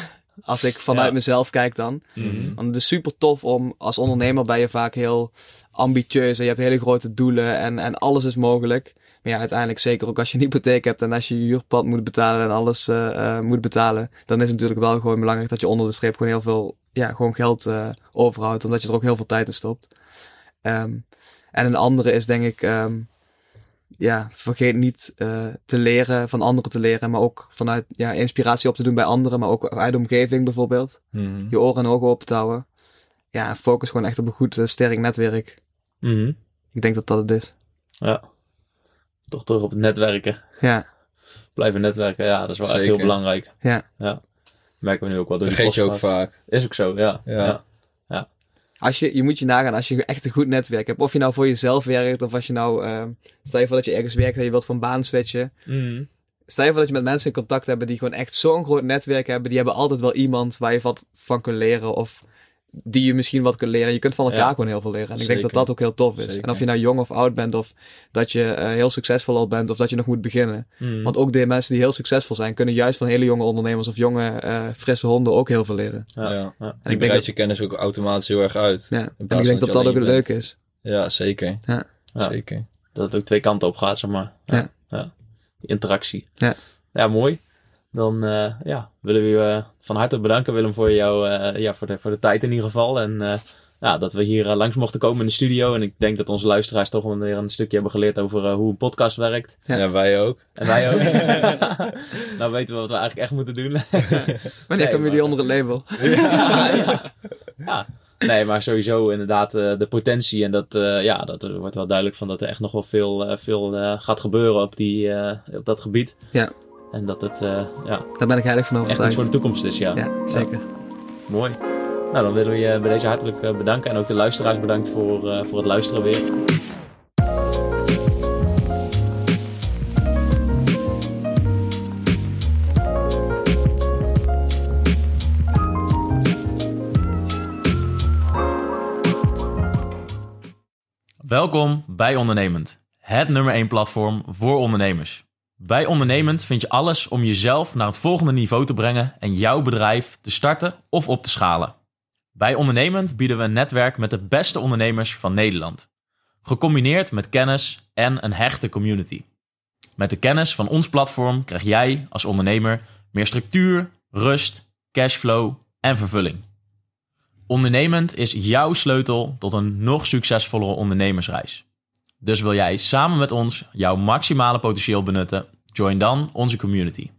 Als ik vanuit Ja. mezelf kijk dan. Mhm. Want het is super tof om, als ondernemer ben je vaak heel ambitieus en je hebt hele grote doelen en, en alles is mogelijk. Maar ja, uiteindelijk zeker ook als je een hypotheek hebt en als je je huurpad moet betalen en alles eh, eh, moet betalen. Dan is het natuurlijk wel gewoon belangrijk dat je onder de streep gewoon heel veel, ja, gewoon geld eh, overhoudt. Omdat je er ook heel veel tijd in stopt. Ehm, en een andere is denk ik, ehm, ja, vergeet niet te leren, van anderen te leren. Maar ook vanuit, ja, inspiratie op te doen bij anderen. Maar ook uit de omgeving bijvoorbeeld Mhm. je oren en ogen open te houden. Ja, focus gewoon echt op een goed, sterk netwerk. Mhm. Ik denk dat dat het is. Ja. Toch terug op het netwerken. Ja, Blijven netwerken, ja, dat is wel echt heel belangrijk. ja. Merken we nu ook wel door Vergeet je ook vaak. Is ook zo, ja. Ja. ja. Als je, je moet je nagaan als je echt een goed netwerk hebt. Of je nou voor jezelf werkt, of als je nou, eh, stel je voor dat je ergens werkt en je wilt van baan switchen. Mhm. Stel je voor dat je met mensen in contact hebt die gewoon echt zo'n groot netwerk hebben. Die hebben altijd wel iemand waar je wat van kunt leren. Of die je misschien wat kunt leren. Je kunt van elkaar Ja. gewoon heel veel leren. En ik denk dat dat ook heel tof is. Zeker. En of je nou jong of oud bent, of dat je eh, heel succesvol al bent, of dat je nog moet beginnen. Mhm. Want ook de mensen die heel succesvol zijn, kunnen juist van hele jonge ondernemers of jonge, eh, frisse honden ook heel veel leren. Ja. Ja. Ja. En Je ik denk breidt dat, je kennis ook automatisch heel erg uit. ja, en ik denk dat dat ook bent. is. Ja, zeker. Ja. Ja. Zeker. Dat het ook twee kanten op gaat, zeg maar. Ja. Interactie. Ja. Ja, mooi. Dan eh, ja, willen we je eh, van harte bedanken, Willem, voor, jou, eh, ja, voor, de, voor de tijd in ieder geval. En eh, ja, dat we hier langs mochten komen in de studio. En ik denk dat onze luisteraars toch wel weer een stukje hebben geleerd over hoe een podcast werkt. Ja. Ja. wij ook. En wij ook. nou weten we wat we eigenlijk echt moeten doen. Wanneer Nee, komen jullie onder het label? ja, ja. ja. Nee, maar sowieso inderdaad eh, de potentie. En dat, eh, ja, dat er wordt wel duidelijk van dat er echt nog wel veel, veel eh, gaat gebeuren op, die, eh, op dat gebied. Ja. En dat het eh, ja, Daar ben ik heilig van echt iets overtuigd. voor de toekomst is, ja. Ja, zeker. Mooi. Nou, dan willen we je bij deze hartelijk eh, bedanken. En ook de luisteraars bedankt voor, eh, voor het luisteren weer. Welkom bij Ondernemend, het nummer 1 platform voor ondernemers. Bij Ondernemend vind je alles om jezelf naar het volgende niveau te brengen en jouw bedrijf te starten of op te schalen. Bij Ondernemend bieden we een netwerk met de beste ondernemers van Nederland. Gecombineerd met kennis en een hechte community. Met de kennis van ons platform krijg jij als ondernemer meer structuur, rust, cashflow en vervulling. Ondernemend is jouw sleutel tot een nog succesvollere ondernemersreis. Dus wil jij samen met ons jouw maximale potentieel benutten? Join dan onze community.